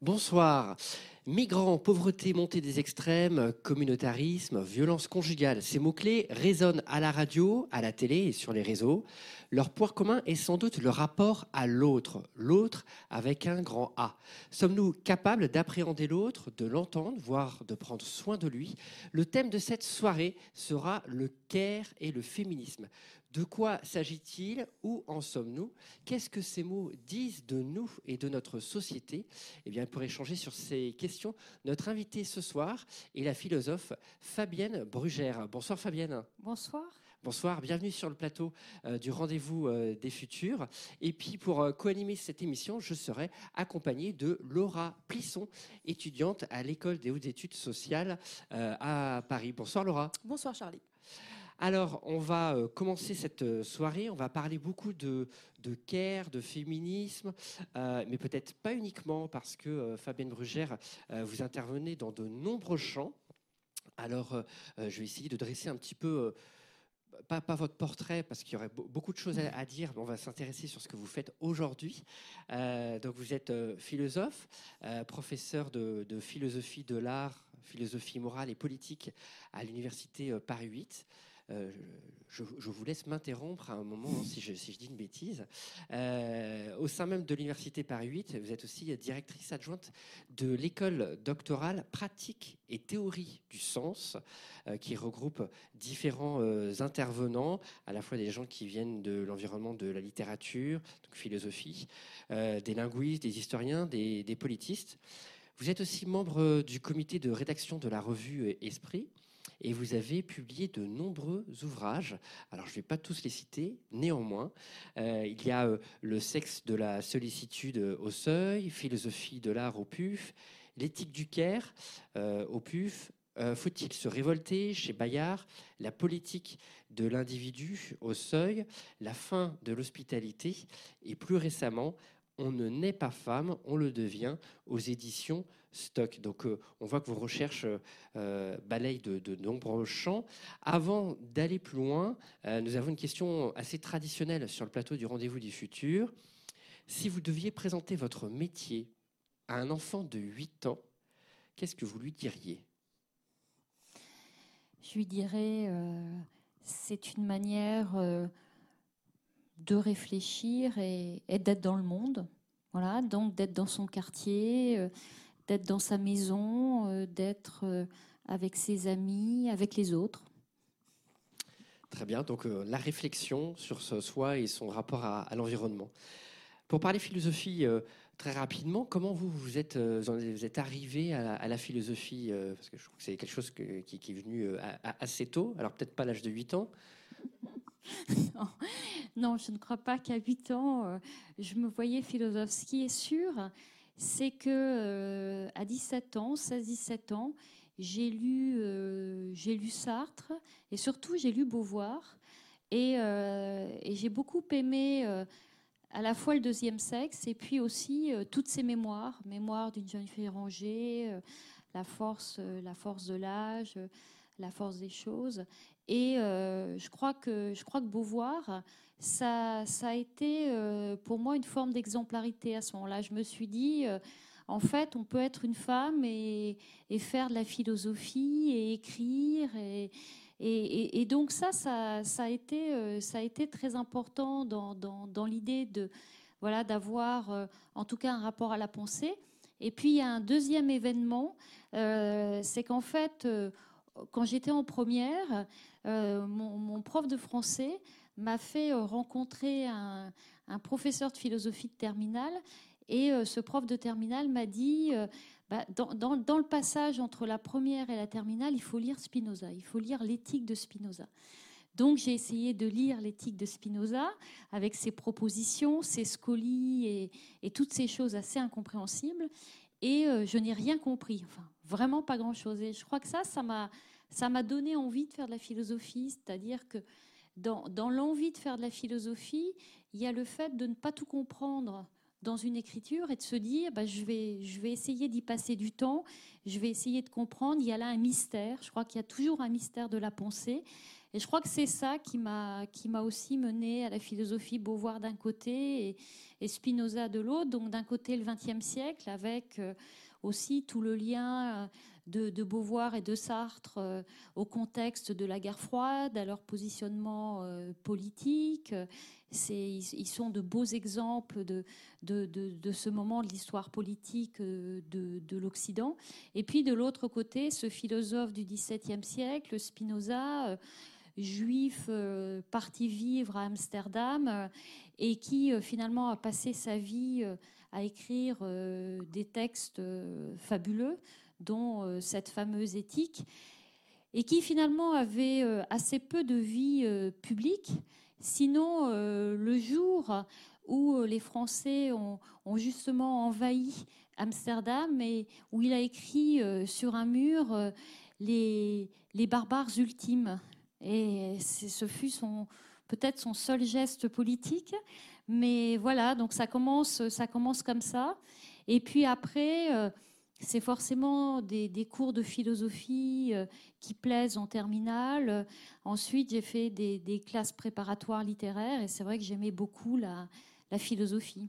Bonsoir. Migrants, pauvreté, montée des extrêmes, communautarisme, violence conjugale, ces mots-clés résonnent à la radio, à la télé et sur les réseaux. Leur point commun est sans doute le rapport à l'autre, l'autre avec un grand A. Sommes-nous capables d'appréhender l'autre, de l'entendre, voire de prendre soin de lui? Le thème de cette soirée sera le care et le féminisme. De quoi s'agit-il Où en sommes-nous Qu'est-ce que ces mots disent de nous et de notre société Eh bien, pour échanger sur ces questions, notre invitée ce soir est la philosophe Fabienne Brugère. Bonsoir Fabienne. Bonsoir. Bonsoir, bienvenue sur le plateau euh, du rendez-vous euh, des futurs. Et puis pour euh, co-animer cette émission, je serai accompagnée de Laura Plisson, étudiante à l'école des hautes études sociales à Paris. Bonsoir Laura. Bonsoir Charlie. Alors, on va euh, commencer cette euh, soirée. On va parler beaucoup de, de care, de féminisme, euh, mais peut-être pas uniquement parce que Fabienne Brugère, vous intervenez dans de nombreux champs. Alors, je vais essayer de dresser un petit peu. Pas, pas, votre portrait, parce qu'il y aurait beaucoup de choses à, dire, mais on va s'intéresser sur ce que vous faites aujourd'hui. donc, vous êtes philosophe, professeur de, de, philosophie de l'art, philosophie morale et politique à l'université Paris 8. Euh, je, vous laisse m'interrompre à un moment hein, si, je, dis une bêtise. Euh, au sein même de l'Université Paris 8, vous êtes aussi directrice adjointe de l'école doctorale pratique et théorie du sens, euh, qui regroupe différents intervenants, à la fois des gens qui viennent de l'environnement de la littérature, donc philosophie, des linguistes, des historiens, des, des politistes. Vous êtes aussi membre du comité de rédaction de la revue Esprit et vous avez publié de nombreux ouvrages. Alors, je ne vais pas tous les citer, néanmoins. Euh, il y a euh, Le sexe de la sollicitude au seuil, Philosophie de l'art au PUF, L'éthique du Caire euh, au PUF, Faut-il se révolter chez Bayard, La politique de l'individu au seuil, La fin de l'hospitalité et plus récemment, On ne naît pas femme, on le devient aux éditions stock. Donc euh, on voit que vos recherches euh, balayent de, nombreux champs. Avant d'aller plus loin, euh, nous avons une question assez traditionnelle sur le plateau du rendez-vous du futur. Si vous deviez présenter votre métier à un enfant de 8 ans, qu'est-ce que vous lui diriez? Je lui dirais, c'est une manière de réfléchir et d'être dans le monde. Voilà, donc d'être dans son quartier, d'être dans sa maison, euh, d'être euh, avec ses amis, avec les autres. Très bien, donc euh, la réflexion sur ce soi et son rapport à, l'environnement. Pour parler philosophie très rapidement, comment vous vous êtes, vous êtes arrivé à la, philosophie Parce que je trouve que c'est quelque chose qui, est venu assez tôt, alors peut-être pas à l'âge de 8 ans. non, non, je ne crois pas qu'à 8 ans, je me voyais philosophe. Ce qui est sûr, c'est que euh, à 17 ans, 16-17 ans, j'ai lu, euh, j'ai lu Sartre et surtout j'ai lu Beauvoir et, euh, et j'ai beaucoup aimé à la fois le deuxième sexe et puis aussi toutes ses mémoires, mémoires d'une jeune fille rangée, la force, la force de l'âge, la force des choses. Et je crois que je crois que Beauvoir ça, a été euh, pour moi une forme d'exemplarité à ce moment-là. Je me suis dit, euh, en fait, on peut être une femme et, faire de la philosophie et écrire. Et, donc ça, ça, ça, a été, euh, ça a été très important dans, l'idée de voilà d'avoir en tout cas un rapport à la pensée. Et puis il y a un deuxième événement, c'est qu'en fait, quand j'étais en première, mon, prof de français m'a fait euh, rencontrer un, professeur de philosophie de terminale. Et euh, ce prof de terminale m'a dit, euh, bah, dans, le passage entre la première et la terminale, il faut lire Spinoza, il faut lire l'éthique de Spinoza. Donc j'ai essayé de lire l'éthique de Spinoza avec ses propositions, ses scolies et, toutes ces choses assez incompréhensibles. Et je n'ai rien compris, enfin vraiment pas grand-chose. Et je crois que ça, ça m'a donné envie de faire de la philosophie, c'est-à-dire que dans, l'envie de faire de la philosophie, il y a le fait de ne pas tout comprendre dans une écriture et de se dire bah, je, vais, essayer d'y passer du temps, je vais essayer de comprendre. Il y a là un mystère, je crois qu'il y a toujours un mystère de la pensée. Et je crois que c'est ça qui m'a aussi mené à la philosophie Beauvoir d'un côté et, Spinoza de l'autre. Donc d'un côté le XXe siècle avec euh, aussi tout le lien euh, de, Beauvoir et de Sartre euh, au contexte de la guerre froide, à leur positionnement politique. Ils, ils, sont de beaux exemples de, de, de ce moment de l'histoire politique de, l'Occident. Et puis de l'autre côté, ce philosophe du XVIIe siècle, Spinoza, juif euh, parti vivre à Amsterdam euh, et qui euh, finalement a passé sa vie à écrire des textes fabuleux, dont cette fameuse éthique, et qui finalement avait assez peu de vie publique. Sinon, le jour où les Français ont, justement envahi Amsterdam et où il a écrit sur un mur les, les barbares ultimes. Et ce fut son, peut-être son seul geste politique. Mais voilà, donc ça commence, ça commence comme ça. Et puis après, euh, c'est forcément des, cours de philosophie euh, qui plaisent en terminale. Ensuite, j'ai fait des, classes préparatoires littéraires et c'est vrai que j'aimais beaucoup la, philosophie.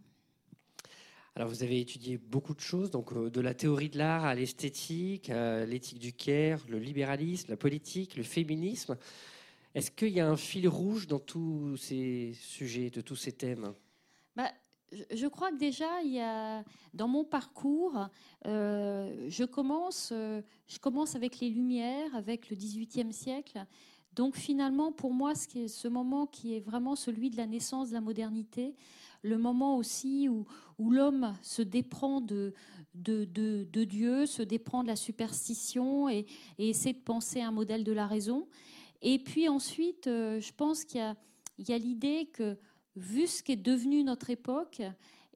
Alors, vous avez étudié beaucoup de choses, donc euh, de la théorie de l'art à l'esthétique, à l'éthique du Caire, le libéralisme, la politique, le féminisme. Est-ce qu'il y a un fil rouge dans tous ces sujets, de tous ces thèmes? Bah, je crois que déjà, il y a, dans mon parcours, euh, je, commence, euh, je commence avec les Lumières, avec le XVIIIe siècle. Donc finalement, pour moi, ce, ce moment qui est vraiment celui de la naissance de la modernité, le moment aussi où, l'homme se déprend de, Dieu, se déprend de la superstition et, et essaie de penser un modèle de la raison. Et puis ensuite, euh, je pense qu'il y a, l'idée que, vu ce qu'est devenu notre époque,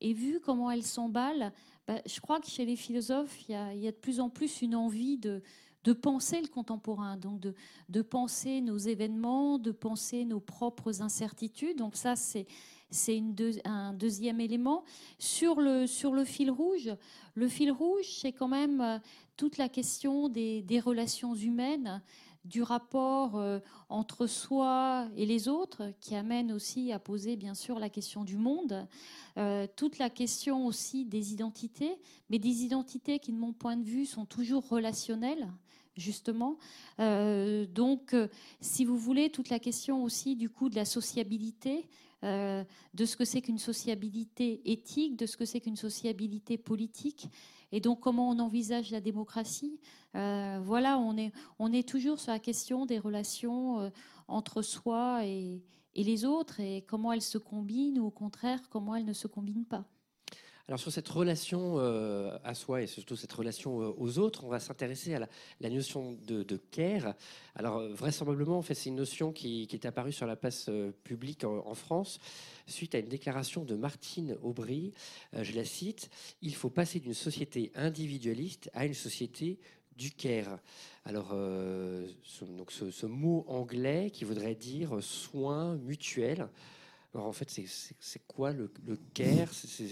et vu comment elle s'emballe, bah, je crois que chez les philosophes, il y, a, de plus en plus une envie de, de penser le contemporain, donc de, de, penser nos événements, de penser nos propres incertitudes. Donc ça, c'est c'est un deuxième élément. Sur le, sur le fil rouge, le fil rouge, c'est quand même euh, toute la question des relations humaines du rapport euh, entre soi et les autres, qui amène aussi à poser bien sûr la question du monde, euh, toute la question aussi des identités, mais des identités qui, de mon point de vue, sont toujours relationnelles justement. Euh, donc, si vous voulez, toute la question aussi du coup de la sociabilité, de ce que c'est qu'une sociabilité éthique, de ce que c'est qu'une sociabilité politique, et donc comment on envisage la démocratie? Euh, voilà, on est, toujours sur la question des relations euh, entre soi et, les autres et comment elles se combinent ou au contraire comment elles ne se combinent pas. Alors sur cette relation euh, à soi et surtout cette relation aux autres, on va s'intéresser à la, notion de, care. Alors vraisemblablement, en fait, c'est une notion qui, est apparue sur la place publique en France suite à une déclaration de Martine Aubry. Euh, je la cite Il faut passer d'une société individualiste à une société du care. Alors, euh, ce, donc ce, mot anglais qui voudrait dire soin mutuel. Alors, en fait, c'est quoi le, care?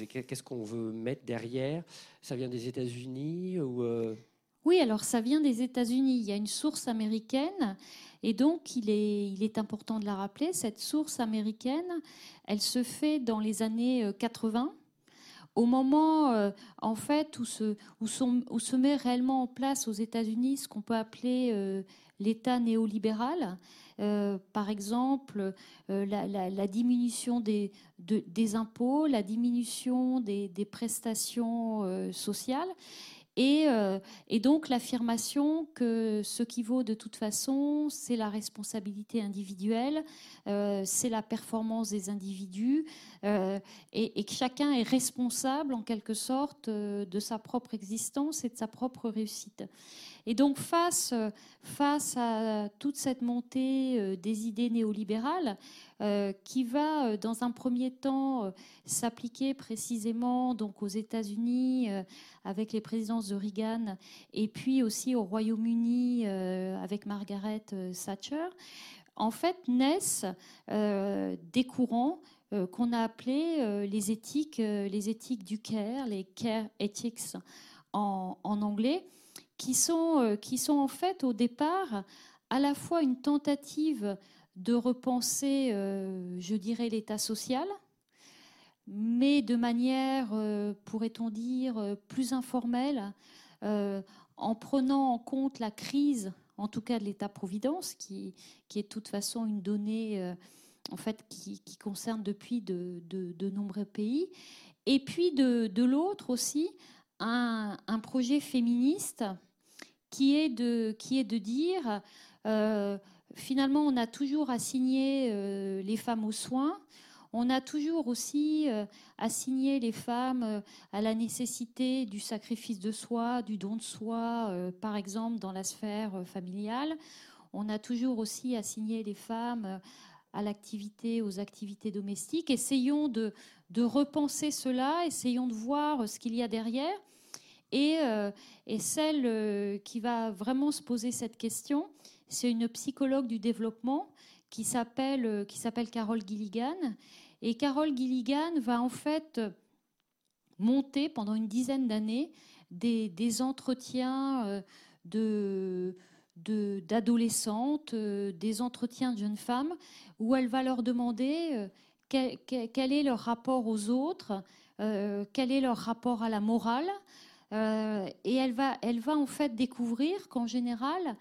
Qu'est-ce qu'on veut mettre derrière? Ça vient des États-Unis ou euh? Oui, alors ça vient des États-Unis. Il y a une source américaine et donc, il est, important de la rappeler, cette source américaine, elle se fait dans les années 80, euh, au moment euh, en fait où se, met réellement en place aux États-Unis ce qu'on peut appeler l'État néolibéral. Par exemple, la, diminution des, impôts, la diminution des, prestations sociales. Euh, et, donc l'affirmation que ce qui vaut de toute façon, c'est la responsabilité individuelle, euh, c'est la performance des individus, euh, et, que chacun est responsable en quelque sorte de sa propre existence et de sa propre réussite. Et donc face, face à toute cette montée des idées néolibérales, euh, qui va, euh, dans un premier temps, euh, s'appliquer précisément donc aux États-Unis avec les présidences de Reagan et puis aussi au Royaume-Uni avec Margaret Thatcher. En fait, naissent des courants qu'on a appelés les éthiques, les éthiques du care, les care ethics en anglais, qui sont, qui sont en fait au départ à la fois une tentative de repenser, je dirais, l'État social, mais de manière, pourrait-on dire, plus informelle, en prenant en compte la crise, en tout cas de l'État-providence, qui, qui, est de toute façon une donnée en fait, qui, concerne depuis de, nombreux pays. Et puis de, l'autre aussi, un, projet féministe qui est de, qui est de dire, euh, finalement, on a toujours assigné euh, les femmes aux soins, on a toujours aussi euh, assigné les femmes à la nécessité du sacrifice de soi, du don de soi, par exemple dans la sphère familiale. On a toujours aussi assigné les femmes à l'activité, aux activités domestiques. Essayons de, de, repenser cela, essayons de voir ce qu'il y a derrière. Et, euh, et celle euh, qui va vraiment se poser cette question, c'est une psychologue du développement qui s'appelle euh, qui s'appelle Carole Gilligan. Et Carole Gilligan va en fait monter pendant une dizaine d'années des, entretiens d'adolescentes, des entretiens de jeunes femmes, où elle va leur demander quel, est leur rapport aux autres, quel est leur rapport à la morale, euh, et elle va, elle va en fait découvrir qu'en général,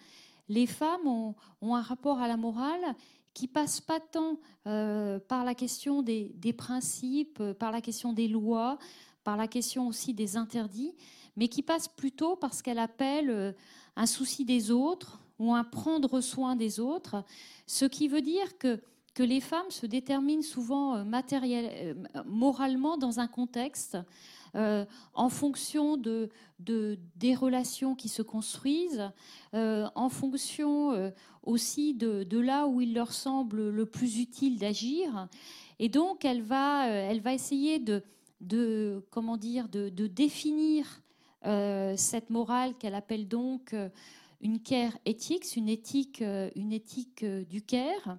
les femmes ont, un rapport à la morale qui passe pas tant euh, par la question des, principes, par la question des lois, par la question aussi des interdits, mais qui passe plutôt parce qu'elle appelle euh, un souci des autres ou un prendre soin des autres, ce qui veut dire que, que les femmes se déterminent souvent moralement dans un contexte euh, en fonction de, des relations qui se construisent, euh, en fonction euh, aussi de, là où il leur semble le plus utile d'agir. Et donc, elle va, essayer de, de de, définir cette morale qu'elle appelle donc une care éthique, une éthique, une éthique du care,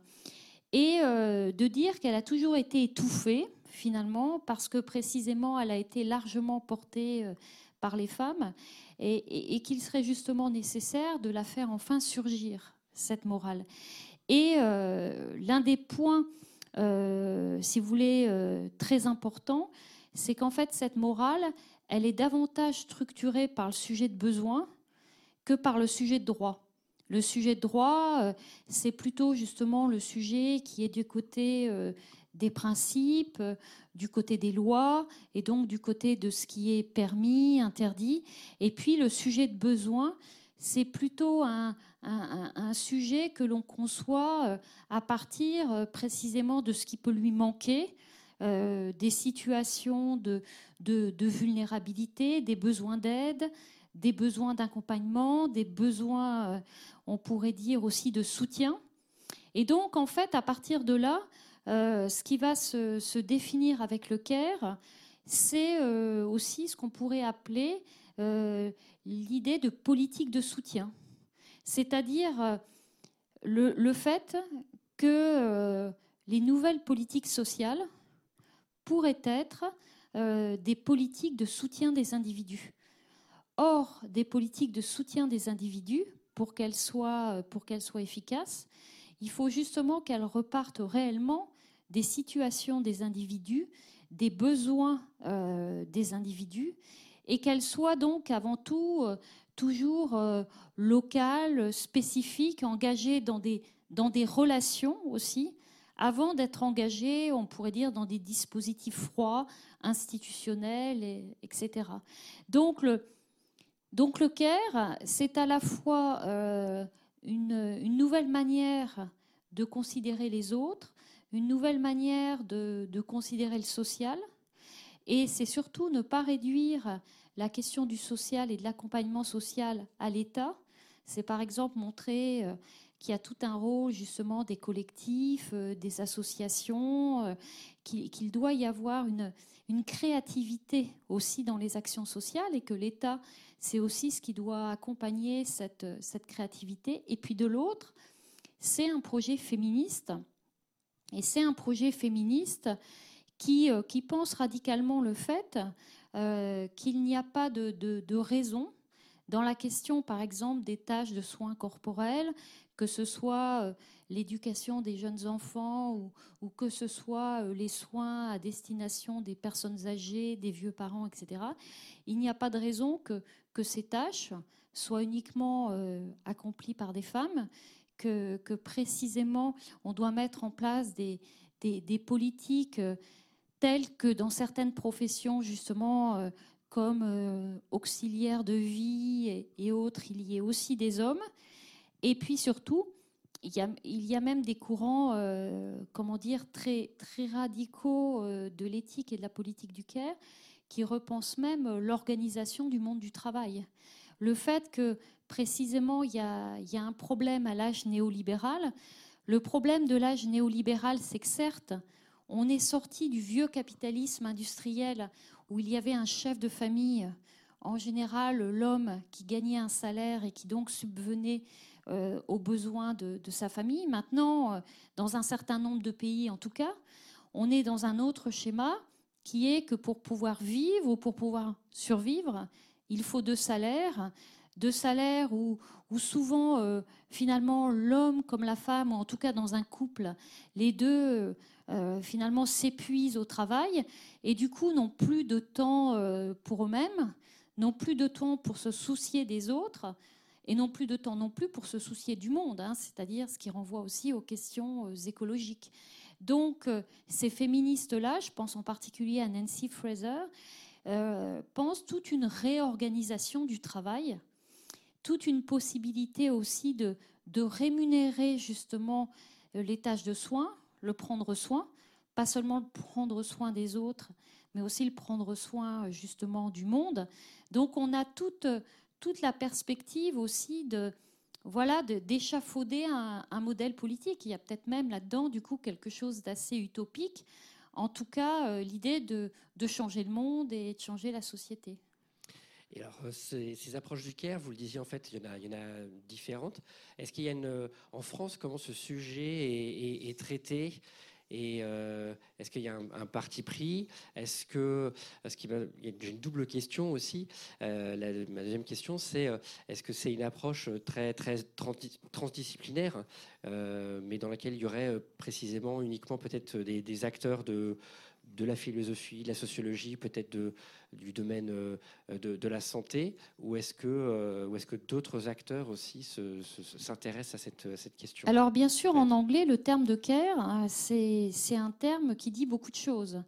et de dire qu'elle a toujours été étouffée finalement, parce que précisément elle a été largement portée euh, par les femmes, et, qu'il serait justement nécessaire de la faire enfin surgir, cette morale. Et euh, l'un des points, euh, si vous voulez, très importants, c'est qu'en fait, cette morale, elle est davantage structurée par le sujet de besoin que par le sujet de droit. Le sujet de droit, c'est plutôt justement le sujet qui est du côté des principes, euh, du côté des lois et donc du côté de ce qui est permis, interdit. Et puis le sujet de besoin, c'est plutôt un, sujet que l'on conçoit euh, à partir euh, précisément de ce qui peut lui manquer, des situations de, de, vulnérabilité, des besoins d'aide, des besoins d'accompagnement, des besoins, on pourrait dire aussi de soutien. Et donc, en fait, à partir de là, euh, ce qui va se, définir avec le CARE, c'est euh, aussi ce qu'on pourrait appeler euh, l'idée de politique de soutien. C'est-à-dire le, fait que les nouvelles politiques sociales pourraient être des politiques de soutien des individus. Or, des politiques de soutien des individus, pour qu'elles soient, pour qu'elles soient efficaces, il faut justement qu'elles repartent réellement des situations des individus, des besoins euh, des individus, et qu'elles soient donc avant tout euh, toujours euh, locales, spécifiques, engagées dans des, dans des relations aussi, avant d'être engagées, on pourrait dire, dans des dispositifs froids, institutionnels, etc. Donc le, donc le CARE, c'est à la fois une, une, nouvelle manière de considérer les autres, une nouvelle manière de, considérer le social. Et c'est surtout ne pas réduire la question du social et de l'accompagnement social à l'État. C'est par exemple montrer euh, qu'il y a tout un rôle justement des collectifs, euh, des associations, euh, qu'il doit y avoir une, créativité aussi dans les actions sociales et que l'État, c'est aussi ce qui doit accompagner cette créativité. Et puis de l'autre, c'est un projet féministe et c'est un projet féministe qui, euh, pense radicalement le fait euh, qu'il n'y a pas de, raison dans la question, par exemple, des tâches de soins corporels, que ce soit euh, l'éducation des jeunes enfants ou, que ce soit les soins à destination des personnes âgées, des vieux parents, etc. Il n'y a pas de raison que, ces tâches soient uniquement accomplies par des femmes, que, précisément on doit mettre en place des, des, politiques telles que dans certaines professions, justement, comme auxiliaires de vie et, autres, il y ait aussi des hommes et puis surtout, il y a, il y a même des courants, euh, comment dire, très, très radicaux euh, de l'éthique et de la politique du care qui repensent même l'organisation du monde du travail. Le fait que précisément il y a, un problème à l'âge néolibéral. Le problème de l'âge néolibéral, c'est que certes, on est sorti du vieux capitalisme industriel où il y avait un chef de famille, en général l'homme qui gagnait un salaire et qui donc subvenait euh, aux besoins de, sa famille. Maintenant, euh, dans un certain nombre de pays en tout cas, on est dans un autre schéma qui est que pour pouvoir vivre ou pour pouvoir survivre, il faut deux salaires, deux salaires où, souvent, euh, finalement, l'homme comme la femme, ou en tout cas dans un couple, les deux, finalement, s'épuisent au travail et du coup n'ont plus de temps pour eux-mêmes, n'ont plus de temps pour se soucier des autres, et non plus de temps non plus pour se soucier du monde, hein, c'est-à-dire ce qui renvoie aussi aux questions euh, écologiques. Donc euh, ces féministes-là, je pense en particulier à Nancy Fraser, euh, pensent toute une réorganisation du travail, toute une possibilité aussi de, rémunérer justement les tâches de soins, le prendre soin, pas seulement le prendre soin des autres, mais aussi le prendre soin justement du monde. Donc on a toute toute la perspective aussi de voilà d'échafauder un, modèle politique. Il y a peut-être même là-dedans du coup quelque chose d'assez utopique. En tout cas, euh, l'idée de, changer le monde et de changer la société. Et alors, euh, ces, approches du CARE, vous le disiez, en fait, il y en a, différentes. Est-ce qu'il y a une, euh, en France, comment ce sujet est traité? Et euh, est-ce qu'il y a un, parti pris? Est-ce que, y a une double question aussi? Ma deuxième question, c'est est-ce que c'est une approche très très transdisciplinaire, mais dans laquelle il y aurait précisément uniquement peut-être des, acteurs de de la philosophie, de la sociologie, peut-être du domaine euh, de, la santé, ou est-ce que, euh, est que d'autres acteurs aussi s'intéressent à cette, cette, question? Alors bien sûr, en anglais, le terme de care, hein, c'est un terme qui dit beaucoup de choses.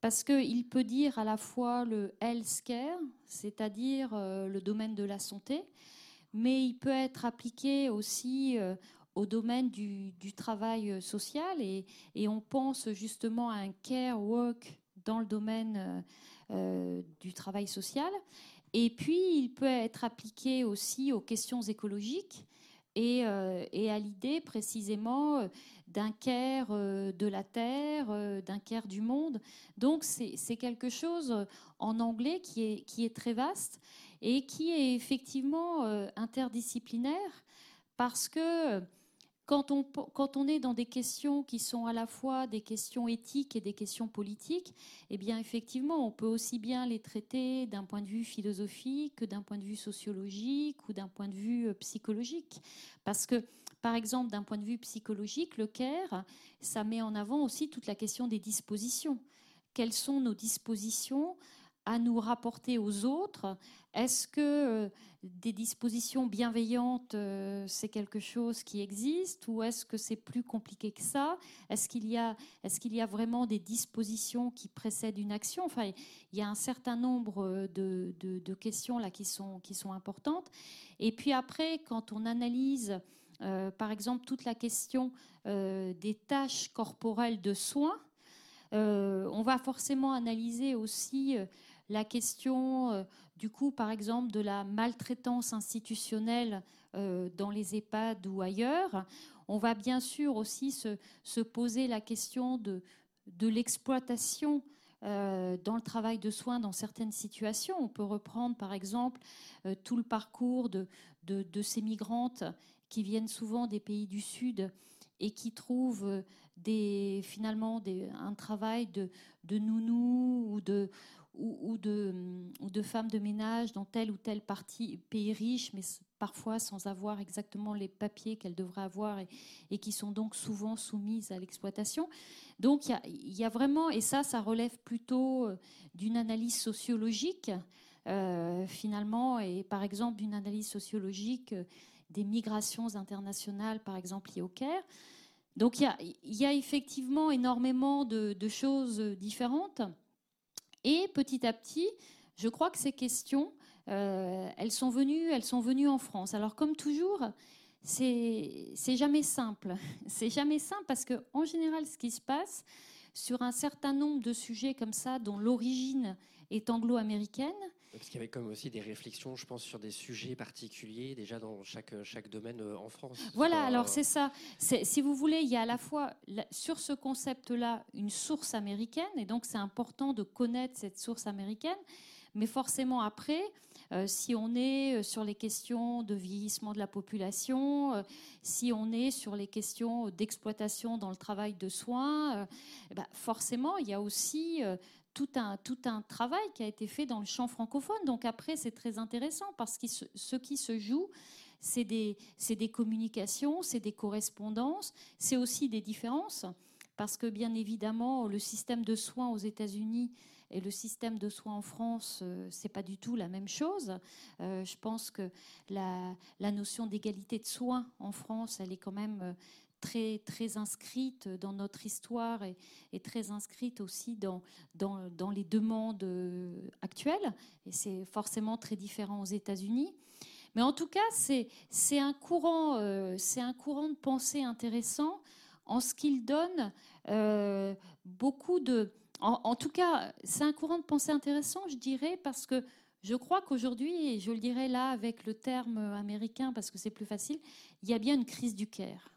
Parce qu'il peut dire à la fois le health care, c'est-à-dire euh, le domaine de la santé, mais il peut être appliqué aussi au domaine du, travail euh, social et, on pense justement à un care work dans le domaine euh, euh, du travail social. Et puis, il peut être appliqué aussi aux questions écologiques et, à l'idée précisément d'un care de la Terre, d'un care du monde. Donc, c'est quelque chose en anglais qui est très vaste et qui est effectivement interdisciplinaire parce que quand on, est dans des questions qui sont à la fois des questions éthiques et des questions politiques, eh bien effectivement, on peut aussi bien les traiter d'un point de vue philosophique que d'un point de vue sociologique ou d'un point de vue euh, psychologique. Parce que, par exemple, d'un point de vue psychologique, le CARE, ça met en avant aussi toute la question des dispositions. Quelles sont nos dispositions à nous rapporter aux autres. Est-ce que euh, des dispositions bienveillantes, euh, c'est quelque chose qui existe ou est-ce que c'est plus compliqué que ça? Est-ce qu'il y, a, est qu'il y a vraiment des dispositions qui précèdent une action? Enfin, il y a un certain nombre de, de, questions là qui sont, qui sont importantes. Et puis après, quand on analyse, euh, par exemple, toute la question des tâches corporelles de soins, on va forcément analyser aussi la question, euh, du coup, par exemple, de la maltraitance institutionnelle euh, dans les EHPAD ou ailleurs. On va bien sûr aussi se, poser la question de, l'exploitation euh, dans le travail de soins dans certaines situations. On peut reprendre par exemple tout le parcours de, ces migrantes qui viennent souvent des pays du Sud et qui trouvent finalement un travail de, de nounou ou de, ou, de, femmes de ménage dans tel ou tel pays riche, mais parfois sans avoir exactement les papiers qu'elles devraient avoir et, qui sont donc souvent soumises à l'exploitation. Donc il y, a vraiment, et ça, ça relève plutôt euh, d'une analyse sociologique, euh, finalement, et par exemple d'une analyse sociologique euh, des migrations internationales, par exemple liées au Caire. Donc il y, a, effectivement énormément de, choses différentes. Et petit à petit, je crois que ces questions, euh, elles, sont venues, elles sont venues en France. Alors comme toujours, c'est jamais simple. C'est jamais simple parce que en général, ce qui se passe sur un certain nombre de sujets comme ça, dont l'origine est anglo-américaine, parce qu'il y avait comme aussi des réflexions, je pense, sur des sujets particuliers, déjà dans chaque, chaque domaine euh, en France. Voilà, alors c'est ça. Si vous voulez, il y a à la fois sur ce concept-là une source américaine, et donc c'est important de connaître cette source américaine, mais forcément après, euh, si on est euh, sur les questions de vieillissement de la population, si on est sur les questions d'exploitation dans le travail de soins, eh ben, forcément, il y a aussi tout un, tout un travail qui a été fait dans le champ francophone. Donc après, c'est très intéressant parce que ce, qui se joue, c'est des, des communications, c'est des correspondances, c'est aussi des différences. Parce que bien évidemment, le système de soins aux États-Unis et le système de soins en France, euh, c'est pas du tout la même chose. Euh, je pense que la, la notion d'égalité de soins en France, elle est quand même euh, très, inscrite dans notre histoire et, très inscrite aussi dans, les demandes euh, actuelles. Et c'est forcément très différent aux États-Unis. Mais en tout cas, c'est un, courant, euh, un courant de pensée intéressant en ce qu'il donne euh, beaucoup de... En, en tout cas, c'est un courant de pensée intéressant, je dirais, parce que je crois qu'aujourd'hui, et je le dirais là avec le terme américain parce que c'est plus facile, il y a bien une crise du Caire.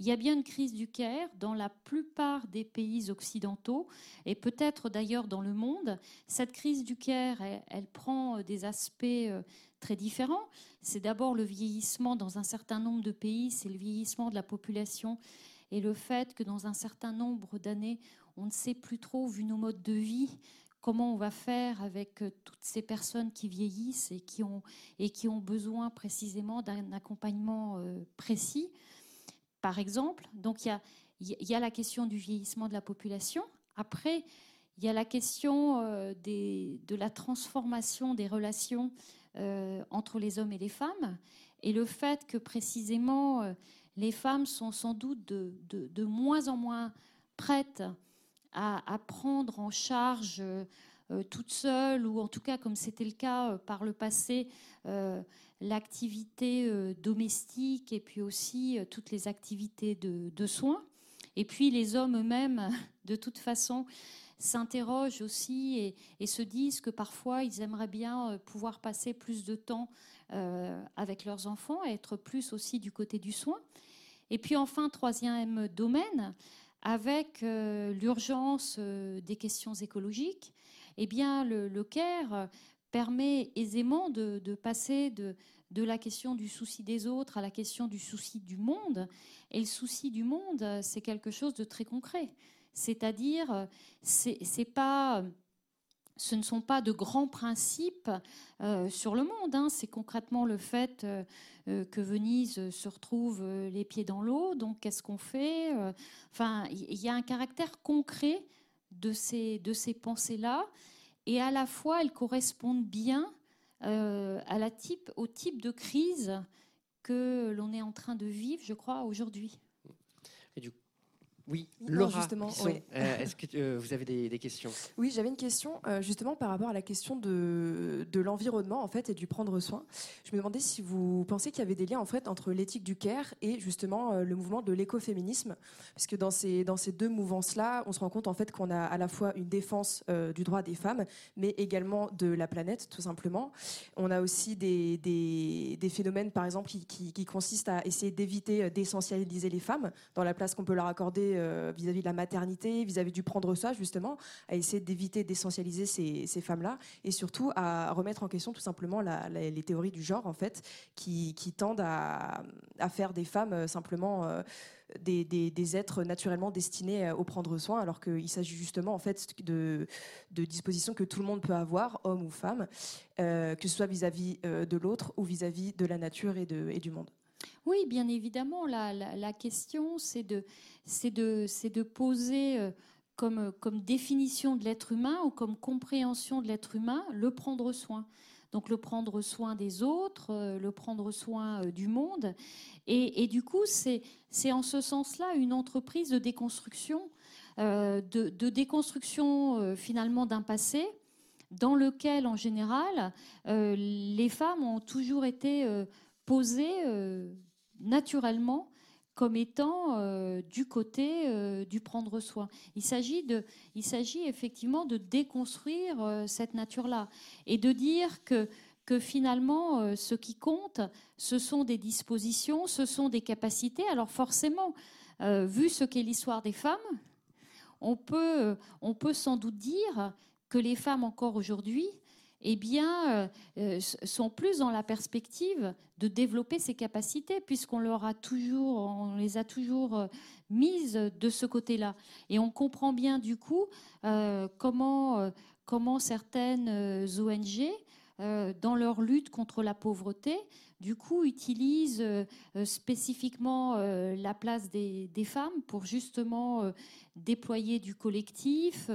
Il y a bien une crise du Caire dans la plupart des pays occidentaux et peut-être d'ailleurs dans le monde. Cette crise du Caire, elle, prend euh, des aspects euh, très différents. C'est d'abord le vieillissement dans un certain nombre de pays, c'est le vieillissement de la population et le fait que dans un certain nombre d'années, on ne sait plus trop, vu nos modes de vie, comment on va faire avec euh, toutes ces personnes qui vieillissent et qui ont, et qui ont besoin précisément d'un accompagnement précis par exemple. Donc il y a, la question du vieillissement de la population. Après, il y a la question euh, de la transformation des relations euh, entre les hommes et les femmes et le fait que précisément euh, les femmes sont sans doute de, moins en moins prêtes à, prendre en charge toutes seules, ou en tout cas comme c'était le cas par le passé, l'activité euh, domestique et puis aussi euh, toutes les activités de, soins. Et puis les hommes eux-mêmes, de toute façon, s'interrogent aussi et, se disent que parfois ils aimeraient bien euh, pouvoir passer plus de temps avec leurs enfants, être plus aussi du côté du soin. Et puis enfin, troisième domaine, avec l'urgence des questions écologiques, eh bien le, le permet aisément de, passer de, la question du souci des autres à la question du souci du monde. Et le souci du monde, c'est quelque chose de très concret. C'est-à-dire, ce ne sont pas de grands principes euh, sur le monde. Hein. C'est concrètement le fait euh, euh, que Venise se retrouve les pieds dans l'eau. Donc, qu'est-ce qu'on fait Enfin, il y a un caractère concret de ces, de ces pensées-là et à la fois elles correspondent bien euh, à la type, au type de crise que l'on est en train de vivre, je crois, aujourd'hui. Oui, Laura, justement. Euh, est-ce que euh, vous avez des, questions? Oui, j'avais une question euh, justement par rapport à la question de, de l'environnement en fait et du prendre soin. Je me demandais si vous pensez qu'il y avait des liens en fait entre l'éthique du care et justement le mouvement de l'écoféminisme, parce que dans ces dans ces deux mouvances-là, on se rend compte en fait qu'on a à la fois une défense du droit des femmes, mais également de la planète tout simplement. On a aussi des, des, des phénomènes par exemple qui, qui, qui consistent à essayer d'éviter d'essentialiser les femmes dans la place qu'on peut leur accorder vis-à-vis vis-à-vis de la maternité, vis-à-vis du prendre soin, justement, à essayer d'éviter d'essentialiser ces, ces femmes-là, et surtout à remettre en question tout simplement les théories du genre, en fait, qui, tendent à, faire des femmes simplement des, êtres naturellement destinés au prendre soin, alors qu'il s'agit justement en fait de, dispositions que tout le monde peut avoir, homme ou femme, euh, que ce soit vis-à-vis euh, de l'autre ou vis-à-vis de la nature et, du monde. Oui, bien évidemment, la, question, c'est de, poser euh, comme, comme définition de l'être humain ou comme compréhension de l'être humain le prendre soin. Donc le prendre soin des autres, le prendre soin du monde. Et, du coup, c'est en ce sens-là une entreprise de déconstruction, euh, de, déconstruction euh, finalement d'un passé dans lequel, en général, euh, les femmes ont toujours été posées naturellement comme étant du côté du prendre soin. Il s'agit il s'agit effectivement de déconstruire cette nature-là et de dire que que finalement, euh, ce qui compte, ce sont des dispositions, ce sont des capacités. Alors forcément, euh, vu ce qu'est l'histoire des femmes, on peut, euh, on peut sans doute dire que les femmes encore aujourd'hui eh bien, sont plus dans la perspective de développer ces capacités, puisqu'on leur a toujours, on les a toujours mises de ce côté-là. Et on comprend bien du coup comment, comment certaines ONG euh, dans leur lutte contre la pauvreté, du coup, utilisent euh, spécifiquement euh, la place des, femmes pour justement déployer du collectif,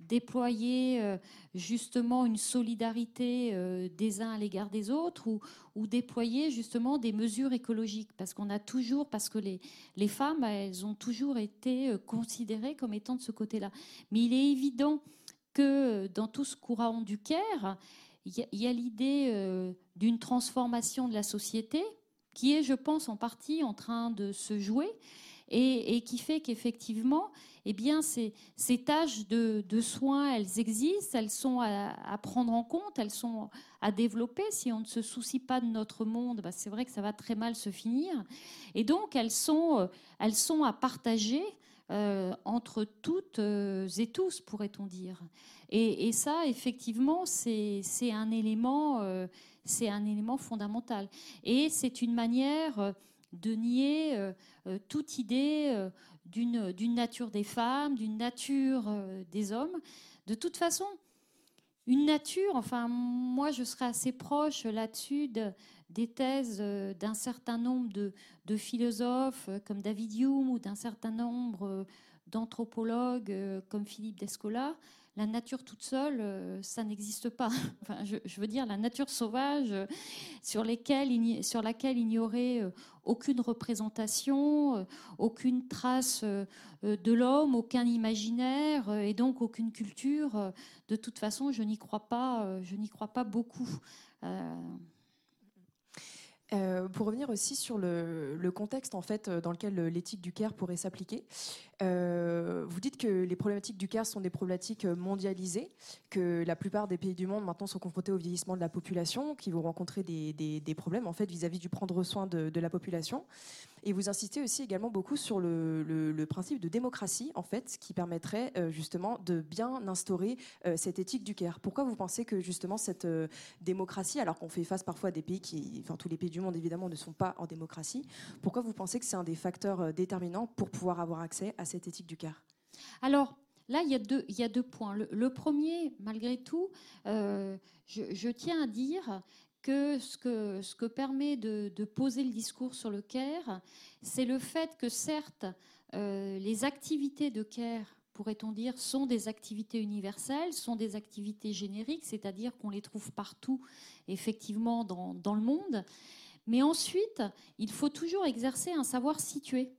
déployer justement une solidarité des uns à l'égard des autres ou, déployer justement des mesures écologiques. Parce qu'on a toujours, parce que les, les femmes, elles ont toujours été considérées comme étant de ce côté-là. Mais il est évident que dans tout ce courant du Caire, il y a, l'idée euh, d'une transformation de la société qui est, je pense, en partie en train de se jouer et, qui fait qu'effectivement, eh bien, ces, tâches de, soins, elles existent, elles sont à, prendre en compte, elles sont à développer. Si on ne se soucie pas de notre monde, bah, c'est vrai que ça va très mal se finir. Et donc, elles sont, euh, elles sont à partager euh, entre toutes et tous, pourrait-on dire. Et, ça, effectivement, c'est un élément, euh, un élément fondamental. Et c'est une manière euh, de nier euh, toute idée d'une nature des femmes, d'une nature des hommes. De toute façon, une nature, enfin, moi, je serais assez proche là-dessus des thèses d'un certain nombre de, philosophes comme David Hume ou d'un certain nombre d'anthropologues comme Philippe Descola, la nature toute seule, euh, ça n'existe pas. Enfin, je, veux dire, la nature sauvage euh, sur, laquelle il n'y aurait euh, aucune représentation, aucune trace de l'homme, aucun imaginaire et donc aucune culture. De toute façon, je n'y crois pas. Je n'y crois pas beaucoup. Pour revenir aussi sur le, contexte en fait dans lequel l'éthique du Caire pourrait s'appliquer, euh, vous dites que les problématiques du CARS sont des problématiques euh, mondialisées, que la plupart des pays du monde maintenant sont confrontés au vieillissement de la population, qui vont rencontrer des, des, problèmes en fait vis-à-vis du prendre soin de, la population. Et vous insistez aussi également beaucoup sur le, principe de démocratie en fait, qui permettrait euh, justement de bien instaurer cette éthique du CARE. Pourquoi vous pensez que justement cette démocratie, alors qu'on fait face parfois à des pays qui, enfin tous les pays du monde évidemment ne sont pas en démocratie, pourquoi vous pensez que c'est un des facteurs déterminants pour pouvoir avoir accès à cette éthique du CAR Alors, là, il y a deux, points. Le, premier, malgré tout, euh, je, tiens à dire que ce que, ce que permet de, poser le discours sur le CARE, c'est le fait que certes, euh, les activités de CARE, pourrait-on dire, sont des activités universelles, sont des activités génériques, c'est-à-dire qu'on les trouve partout, effectivement, dans, dans le monde. Mais ensuite, il faut toujours exercer un savoir situé.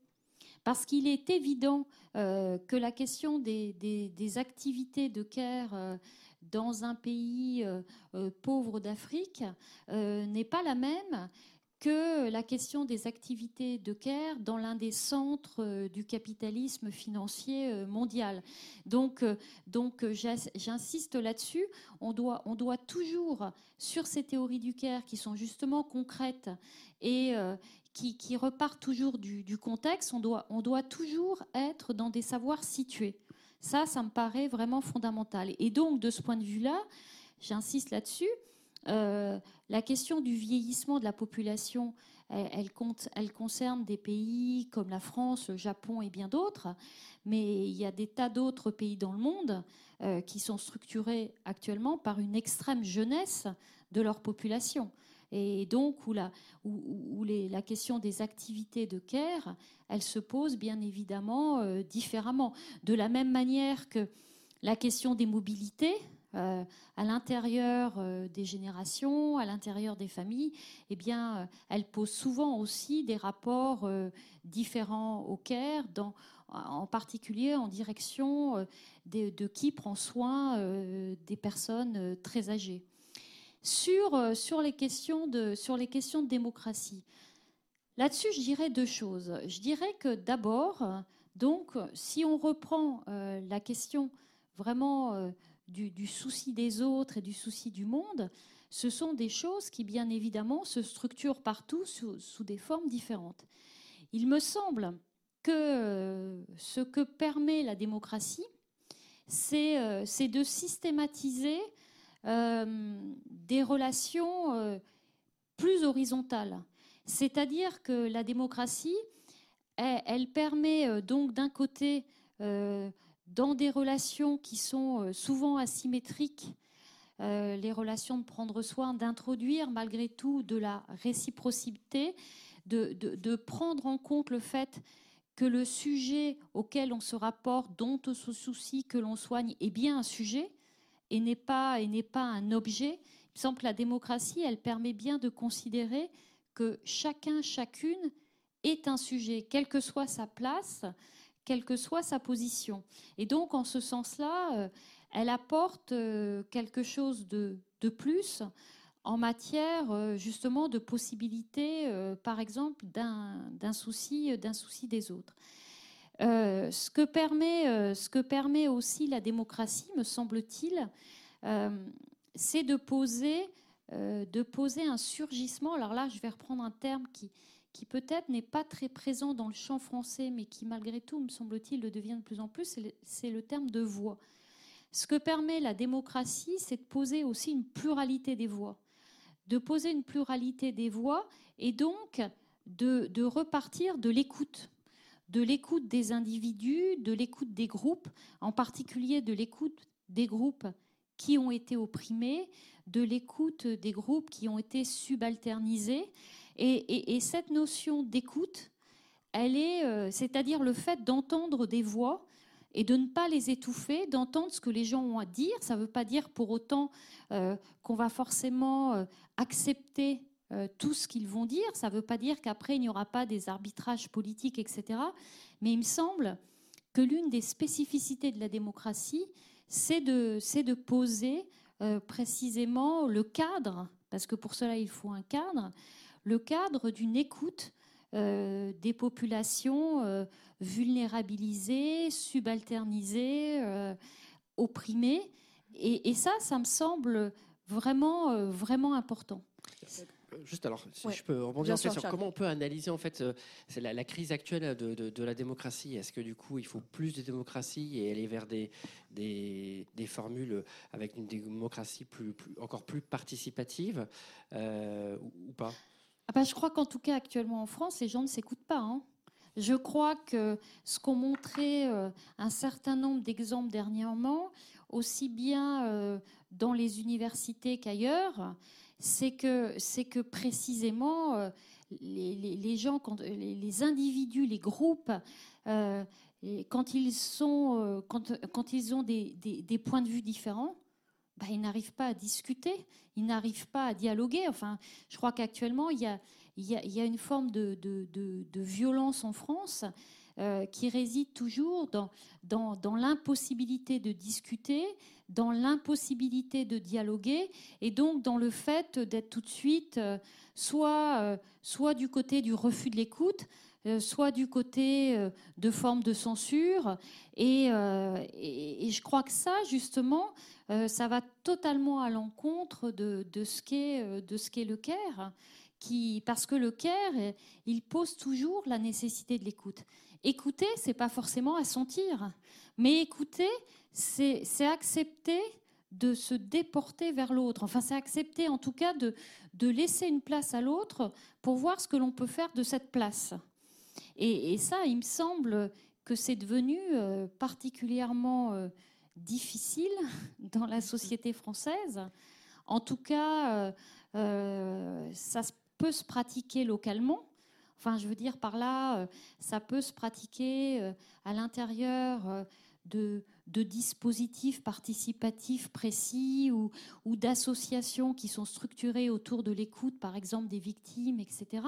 Parce qu'il est évident euh, que la question des, activités de care euh, dans un pays euh, pauvre d'Afrique n'est pas la même que la question des activités de care dans l'un des centres du capitalisme financier mondial. Donc, donc j'insiste là-dessus, on doit, on doit toujours, sur ces théories du care qui sont justement concrètes et qui, qui repart toujours du, contexte. On doit, on doit toujours être dans des savoirs situés. Ça, ça me paraît vraiment fondamental. Et donc, de ce point de vue-là, j'insiste là-dessus, euh, la question du vieillissement de la population, elle, concerne des pays comme la France, le Japon et bien d'autres, mais il y a des tas d'autres pays dans le monde euh, qui sont structurés actuellement par une extrême jeunesse de leur population. Et donc, où la, question des activités de care, elle se pose bien évidemment euh, différemment. De la même manière que la question des mobilités, euh, à l'intérieur euh, des générations, à l'intérieur des familles, eh bien, elle pose souvent aussi des rapports différents au care, en particulier en direction de qui prend soin des personnes très âgées sur, euh, sur, les questions de, sur les questions de démocratie. Là-dessus, je dirais deux choses. Je dirais que d'abord, donc, si on reprend euh, la question vraiment euh, du, souci des autres et du souci du monde, ce sont des choses qui, bien évidemment, se structurent partout sous, des formes différentes. Il me semble que ce que permet la démocratie, c'est de systématiser des relations euh, plus horizontales. C'est-à-dire que la démocratie, elle, permet euh, donc d'un côté, dans des relations qui sont souvent asymétriques, les relations de prendre soin, d'introduire malgré tout de la réciprocité, de, de, prendre en compte le fait que le sujet auquel on se rapporte, dont on se soucie, que l'on soigne, est bien un sujet, et n'est pas, pas un objet. Il me semble que la démocratie, elle permet bien de considérer que chacun, chacune est un sujet, quelle que soit sa place, quelle que soit sa position. Et donc, en ce sens-là, euh, elle apporte euh, quelque chose de, de plus en matière euh, justement de possibilité, par exemple, d'un souci, d'un souci des autres. Euh, ce, que permet, euh, ce que permet aussi la démocratie, me semble-t-il, euh, c'est de poser, de poser un surgissement. Alors là, je vais reprendre un terme qui, qui peut-être n'est pas très présent dans le champ français, mais qui malgré tout, me semble-t-il, le devient de plus en plus, c'est le, terme de voix. Ce que permet la démocratie, c'est de poser aussi une pluralité des voix. De poser une pluralité des voix et donc de, de repartir de l'écoute de l'écoute des individus, de l'écoute des groupes, en particulier de l'écoute des groupes qui ont été opprimés, de l'écoute des groupes qui ont été subalternisés. Et, cette notion d'écoute, elle est, euh, c'est-à-dire le fait d'entendre des voix et de ne pas les étouffer, d'entendre ce que les gens ont à dire. Ça ne veut pas dire pour autant euh, qu'on va forcément euh, accepter euh, tout ce qu'ils vont dire. Ça ne veut pas dire qu'après, il n'y aura pas des arbitrages politiques, etc. Mais il me semble que l'une des spécificités de la démocratie, c'est de, de, poser euh, précisément le cadre, parce que pour cela, il faut un cadre, le cadre d'une écoute euh, des populations vulnérabilisées, subalternisées, opprimées. Et, et, ça, ça me semble vraiment, vraiment important juste alors, si je peux rebondir sur comment on peut analyser en fait euh, la, crise actuelle de, la démocratie. Est-ce que du coup, il faut plus de démocratie et aller vers des, des, formules avec une démocratie plus, encore plus participative euh, ou, pas? Ah bah, Je crois qu'en tout cas, actuellement en France, les gens ne s'écoutent pas. Hein. Je crois que ce qu'ont montré euh, un certain nombre d'exemples dernièrement, aussi bien dans les universités qu'ailleurs, c'est que, que précisément euh, les, gens, les, individus, les groupes, euh, quand, ils sont, euh, quand, ils ont des, points de vue différents, bah, ils n'arrivent pas à discuter, ils n'arrivent pas à dialoguer. Enfin, je crois qu'actuellement, il y a, il une forme de, violence en France qui réside toujours dans, l'impossibilité de discuter, dans l'impossibilité de dialoguer et donc dans le fait d'être tout de suite euh, soit, euh, soit du côté du refus de l'écoute, euh, soit du côté de formes de censure. Et, je crois que ça, justement, ça va totalement à l'encontre de, ce qu'est le CAIR, qui, parce que le care, il pose toujours la nécessité de l'écoute. Écouter, c'est pas forcément assentir, mais écouter, c'est accepter de se déporter vers l'autre. Enfin, c'est accepter en tout cas de, de laisser une place à l'autre pour voir ce que l'on peut faire de cette place. Et, ça, il me semble que c'est devenu euh, particulièrement euh, difficile dans la société française. En tout cas, euh, ça peut se pratiquer localement. Enfin, je veux dire par là, ça peut se pratiquer à l'intérieur de, dispositifs participatifs précis ou, d'associations qui sont structurées autour de l'écoute, par exemple des victimes, etc.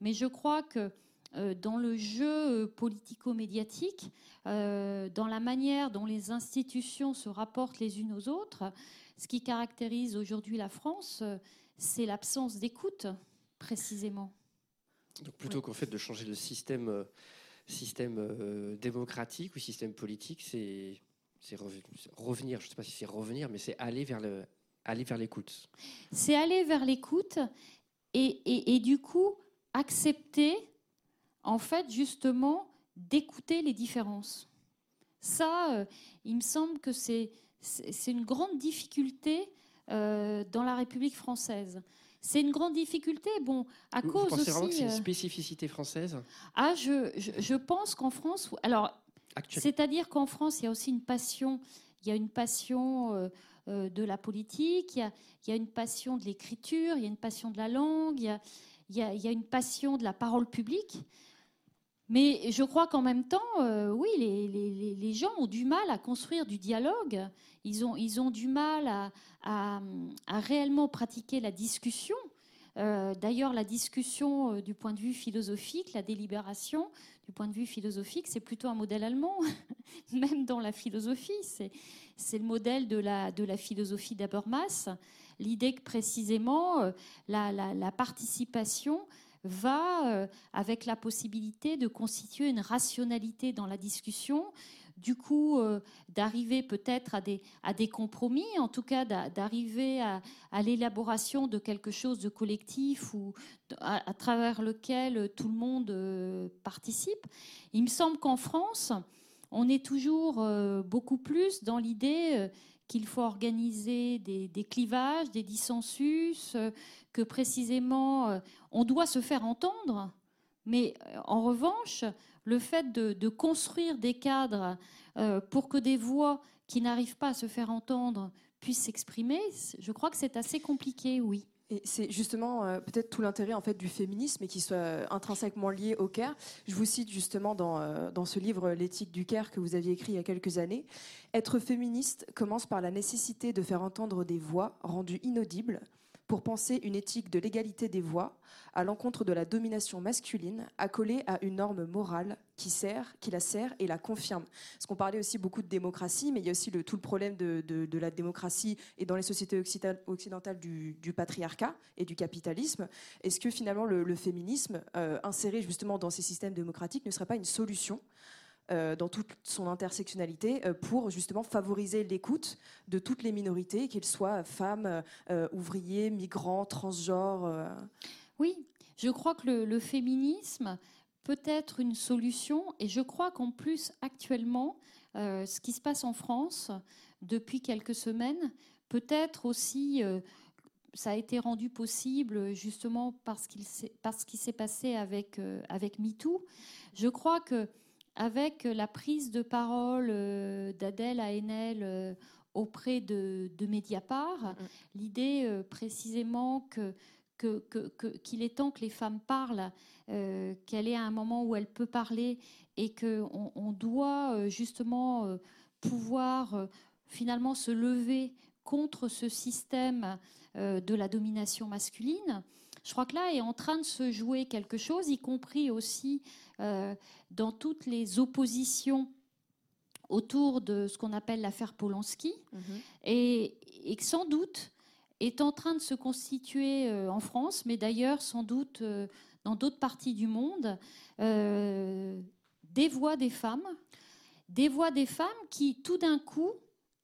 Mais je crois que euh, dans le jeu politico-médiatique, euh, dans la manière dont les institutions se rapportent les unes aux autres, ce qui caractérise aujourd'hui la France, euh, c'est l'absence d'écoute, précisément. Donc plutôt qu'en fait de changer le système système euh, démocratique ou système politique, c'est revenir, je ne sais pas si c'est revenir, mais c'est aller vers le, aller vers l'écoute. C'est aller vers l'écoute et, et, du coup accepter, en fait, justement, d'écouter les différences. Ça, euh, il me semble que c'est une grande difficulté euh, dans la République française. C'est une grande difficulté, bon, à Vous cause pensez vraiment que c'est une euh, spécificité française? Ah, je, je, pense qu'en France, alors, c'est-à-dire qu'en France, il y a aussi une passion, il y a une passion euh, euh, de la politique, il y, a, il y, a, une passion de l'écriture, il y a une passion de la langue, il y a, il y a, il y a une passion de la parole publique. Mais je crois qu'en même temps, oui, les, gens ont du mal à construire du dialogue. Ils ont, ils ont du mal à, réellement pratiquer la discussion. Euh, d'ailleurs, la discussion euh, du point de vue philosophique, la délibération du point de vue philosophique, c'est plutôt un modèle allemand, même dans la philosophie. C'est le modèle de la, de la philosophie d'Habermas. L'idée que précisément euh, la, la, participation va avec la possibilité de constituer une rationalité dans la discussion, du coup euh, d'arriver peut-être à des, à des compromis, en tout cas d'arriver à, l'élaboration de quelque chose de collectif ou à, travers lequel tout le monde euh, participe. Il me semble qu'en France, on est toujours euh, beaucoup plus dans l'idée qu'il faut organiser des, des, clivages, des dissensus, que précisément on doit se faire entendre. Mais en revanche, le fait de, construire des cadres euh, pour que des voix qui n'arrivent pas à se faire entendre puissent s'exprimer, je crois que c'est assez compliqué, oui. Et c'est justement euh, peut-être tout l'intérêt en fait du féminisme et qui soit intrinsèquement lié au care. Je vous cite justement dans, euh, dans ce livre L'éthique du care que vous aviez écrit il y a quelques années. Être féministe commence par la nécessité de faire entendre des voix rendues inaudibles pour penser une éthique de l'égalité des voix à l'encontre de la domination masculine, accolée à une norme morale qui sert, qui la sert et la confirme. Parce qu'on parlait aussi beaucoup de démocratie, mais il y a aussi tout le problème de, la démocratie et dans les sociétés occidentales du, patriarcat et du capitalisme. Est-ce que finalement le, féminisme, euh, inséré justement dans ces systèmes démocratiques, ne serait pas une solution dans toute son intersectionnalité euh, pour justement favoriser l'écoute de toutes les minorités, qu'elles soient femmes, euh, ouvriers, migrants, transgenres. Oui, je crois que le, féminisme peut être une solution et je crois qu'en plus actuellement, ce qui se passe en France depuis quelques semaines peut être aussi ça a été rendu possible justement parce qu'il parce qu'il s'est passé avec avec MeToo. Je crois que avec la prise de parole euh, d'Adèle Haenel euh, auprès de, Mediapart, mm, mm. l'idée euh, précisément que qu'il est temps que les femmes parlent, qu'elle est à un moment où elle peut parler et qu'on on doit justement pouvoir finalement se lever contre ce système de la domination masculine. Je crois que là est en train de se jouer quelque chose, y compris aussi euh, dans toutes les oppositions autour de ce qu'on appelle l'affaire Polanski, mhm. et, et, sans doute est en train de se constituer euh, en France, mais d'ailleurs sans doute euh, dans d'autres parties du monde, des voix des femmes, des voix des femmes qui tout d'un coup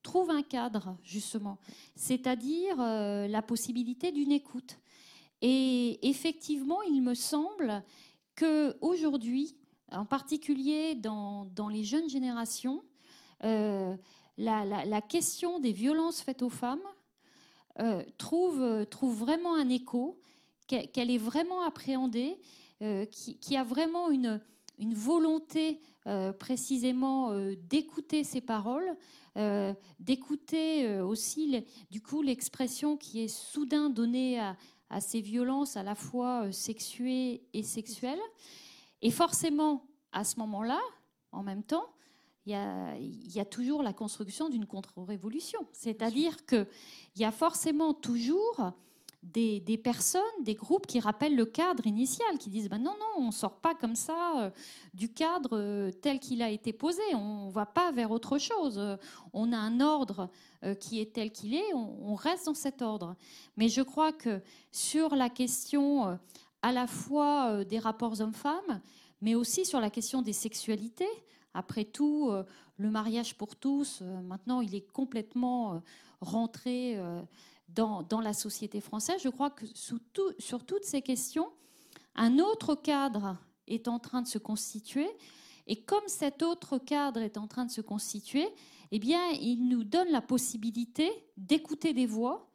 trouvent un cadre, justement, c'est-à-dire la possibilité d'une écoute. Et effectivement, il me semble que aujourd'hui, en particulier dans, les jeunes générations, euh, la, question des violences faites aux femmes euh, trouve, trouve vraiment un écho, qu'elle est vraiment appréhendée, euh, qui, a vraiment une, une volonté précisément d'écouter ces paroles, d'écouter aussi du coup l'expression qui est soudain donnée à, à ces violences à la fois sexuées et sexuelles. Et forcément, à ce moment-là, en même temps, il y, a, toujours la construction d'une contre-révolution. C'est-à-dire qu'il y a forcément toujours des, personnes, des groupes qui rappellent le cadre initial, qui disent ben non, non, on ne sort pas comme ça euh, du cadre euh, tel qu'il a été posé, on ne va pas vers autre chose. on a un ordre euh, qui est tel qu'il est, on, reste dans cet ordre. Mais je crois que sur la question à la fois des rapports hommes-femmes, mais aussi sur la question des sexualités. Après tout, euh, le mariage pour tous, euh, maintenant, il est complètement euh, rentré dans, la société française. Je crois que sur toutes ces questions, un autre cadre est en train de se constituer. Et comme cet autre cadre est en train de se constituer, eh bien, il nous donne la possibilité d'écouter des voix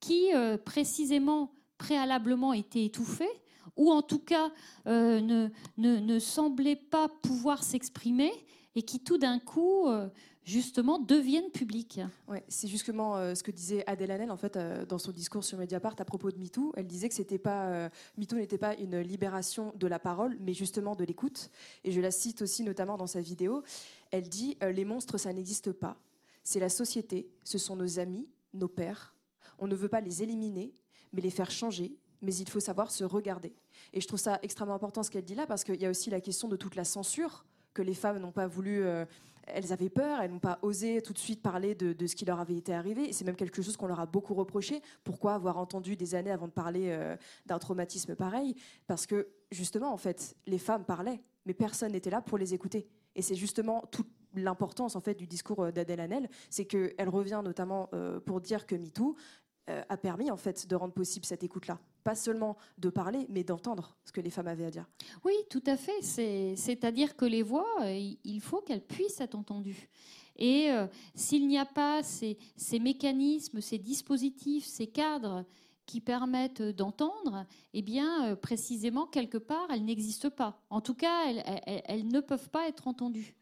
qui, précisément, préalablement étaient étouffées, ou en tout cas euh, ne, semblaient pas pouvoir s'exprimer et qui tout d'un coup euh, justement deviennent publics. Ouais, c'est justement euh, ce que disait Adèle Hanel en fait dans son discours sur Mediapart à propos de MeToo. Elle disait que c'était pas MeToo n'était pas une libération de la parole, mais justement de l'écoute. Et je la cite aussi notamment dans sa vidéo. Elle dit les monstres ça n'existe pas. C'est la société, ce sont nos amis, nos pères. On ne veut pas les éliminer, mais les faire changer, mais il faut savoir se regarder. Et je trouve ça extrêmement important ce qu'elle dit là, parce qu'il y a aussi la question de toute la censure que les femmes n'ont pas voulu. Euh, elles avaient peur, elles n'ont pas osé tout de suite parler de, ce qui leur avait été arrivé. C'est même quelque chose qu'on leur a beaucoup reproché. Pourquoi avoir entendu des années avant de parler euh, d'un traumatisme pareil? Parce que justement, en fait, les femmes parlaient, mais personne n'était là pour les écouter. Et c'est justement toute l'importance en fait du discours euh, d'Adèle Hanel, c'est qu'elle revient notamment pour dire que MeToo a permis en fait de rendre possible cette écoute-là. Pas seulement de parler, mais d'entendre ce que les femmes avaient à dire. Oui, tout à fait. C'est-à-dire que les voix, euh, il faut qu'elles puissent être entendues. Et euh, s'il n'y a pas ces, mécanismes, ces dispositifs, ces cadres qui permettent d'entendre, eh bien, précisément, quelque part, elles n'existent pas. En tout cas, elles, ne peuvent pas être entendues.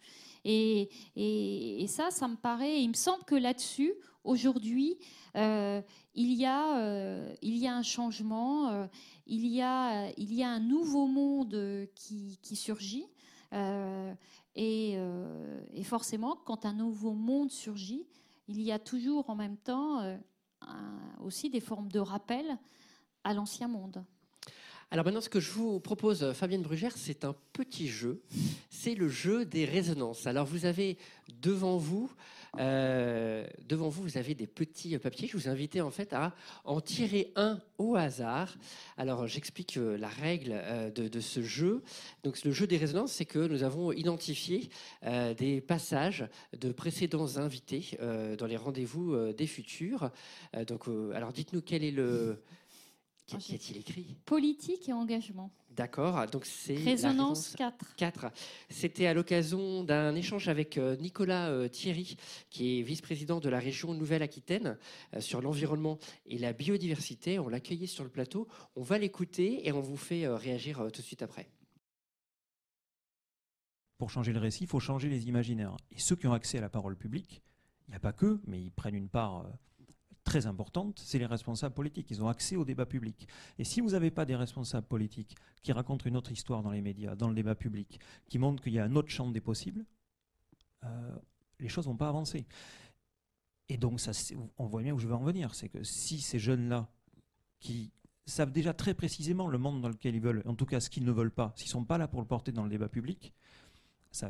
Et, ça, ça me paraît, il me semble que là-dessus, aujourd'hui, euh, il, y a, euh, il y a un changement, euh, il, y a, il y a un nouveau monde qui, surgit. Et, forcément, quand un nouveau monde surgit, il y a toujours en même temps aussi des formes de rappel à l'ancien monde. Alors maintenant, ce que je vous propose, Fabienne Brugère, c'est un petit jeu. C'est le jeu des résonances. Alors vous avez devant vous euh, devant vous, vous avez des petits papiers. Je vous invite en fait à en tirer un au hasard. Alors, j'explique euh, la règle euh, de, ce jeu. Donc, le jeu des résonances, c'est que nous avons identifié des passages de précédents invités dans les rendez-vous des futurs. donc, alors, dites-nous quel est le Qu'y a-t-il écrit? Politique et engagement. D'accord, donc c'est Résonance 4. 4. C'était à l'occasion d'un échange avec euh, Nicolas euh, Thierry, qui est vice-président de la région Nouvelle-Aquitaine, euh, sur l'environnement et la biodiversité. On l'accueillait sur le plateau. On va l'écouter et on vous fait réagir tout de suite après. Pour changer le récit, il faut changer les imaginaires. Et ceux qui ont accès à la parole publique, il n'y a pas que, mais ils prennent une part très importante, c'est les responsables politiques. Ils ont accès au débat public. Et si vous n'avez pas des responsables politiques qui racontent une autre histoire dans les médias, dans le débat public, qui montrent qu'il y a un autre champ des possibles, euh, les choses vont pas avancer. Et donc, on voit bien où je veux en venir. C'est que si ces jeunes-là, qui savent déjà très précisément le monde dans lequel ils veulent, en tout cas ce qu'ils ne veulent pas, s'ils ne sont pas là pour le porter dans le débat public, c'est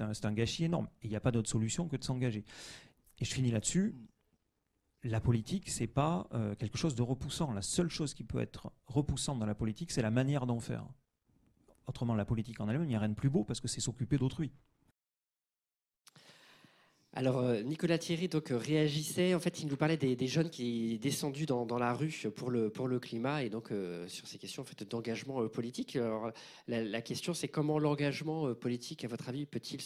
un, un, gâchis énorme. Il n'y a pas d'autre solution que de s'engager. Et je finis là-dessus la politique, c'est pas euh, quelque chose de repoussant. La seule chose qui peut être repoussante dans la politique, c'est la manière d'en faire. Autrement, la politique en elle-même, il n'y a rien de plus beau parce que c'est s'occuper d'autrui. Alors, euh, Nicolas Thierry donc, euh, réagissait. En fait, il nous parlait des, jeunes qui descendus dans, la rue pour le, pour le climat et donc euh, sur ces questions en fait, d'engagement politique. Alors, la, question, c'est comment l'engagement politique, à votre avis, peut-il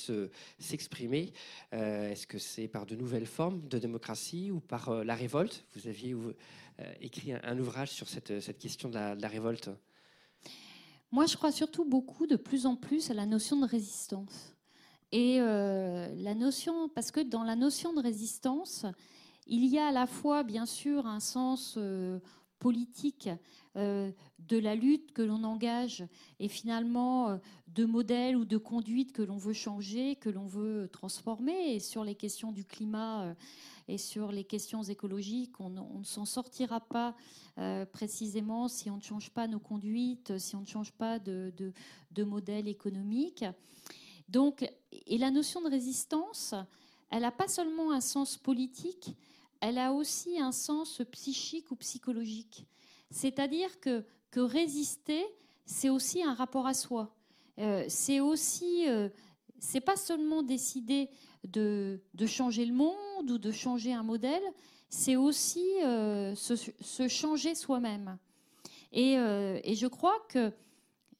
s'exprimer? Est-ce que c'est par de nouvelles formes de démocratie ou par la révolte? Vous aviez écrit un, ouvrage sur cette, cette question de la révolte. Moi, je crois surtout beaucoup, de plus en plus, à la notion de résistance. Et euh, la notion, parce que dans la notion de résistance, il y a à la fois, bien sûr, un sens euh, politique euh, de la lutte que l'on engage et finalement de modèles ou de conduite que l'on veut changer, que l'on veut transformer. Et sur les questions du climat et sur les questions écologiques, on, ne s'en sortira pas précisément si on ne change pas nos conduites, si on ne change pas de, de, de modèle économique. Donc, et la notion de résistance, elle n'a pas seulement un sens politique, elle a aussi un sens psychique ou psychologique. C'est-à-dire que, que résister, c'est aussi un rapport à soi. Euh, c'est aussi, euh, c'est pas seulement décider de, de, changer le monde ou de changer un modèle, c'est aussi euh, se, changer soi-même. Et, et, je crois que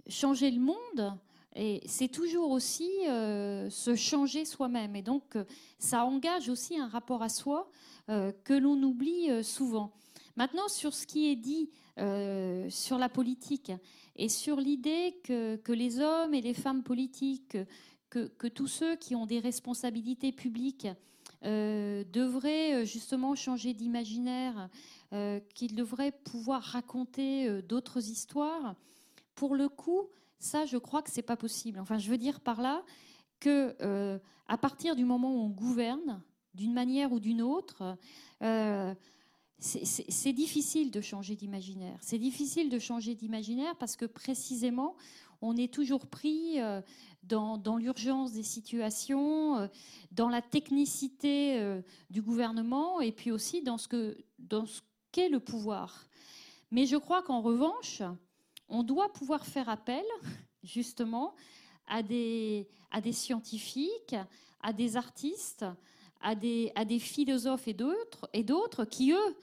changer le monde, et c'est toujours aussi euh, se changer soi-même. Et donc, euh, ça engage aussi un rapport à soi euh, que l'on oublie souvent. Maintenant, sur ce qui est dit sur la politique et sur l'idée que, les hommes et les femmes politiques, que, que tous ceux qui ont des responsabilités publiques devraient justement changer d'imaginaire, qu'ils devraient pouvoir raconter d'autres histoires, pour le coup, ça, je crois que c'est pas possible. Enfin, je veux dire par là que euh, à partir du moment où on gouverne, d'une manière ou d'une autre, euh, c'est difficile de changer d'imaginaire. C'est difficile de changer d'imaginaire parce que précisément, on est toujours pris euh, dans, l'urgence des situations, dans la technicité du gouvernement et puis aussi dans ce qu'est le pouvoir. Mais je crois qu'en revanche, on doit pouvoir faire appel justement à des, scientifiques, à des artistes, à des, philosophes et d'autres, et d'autres qui, eux,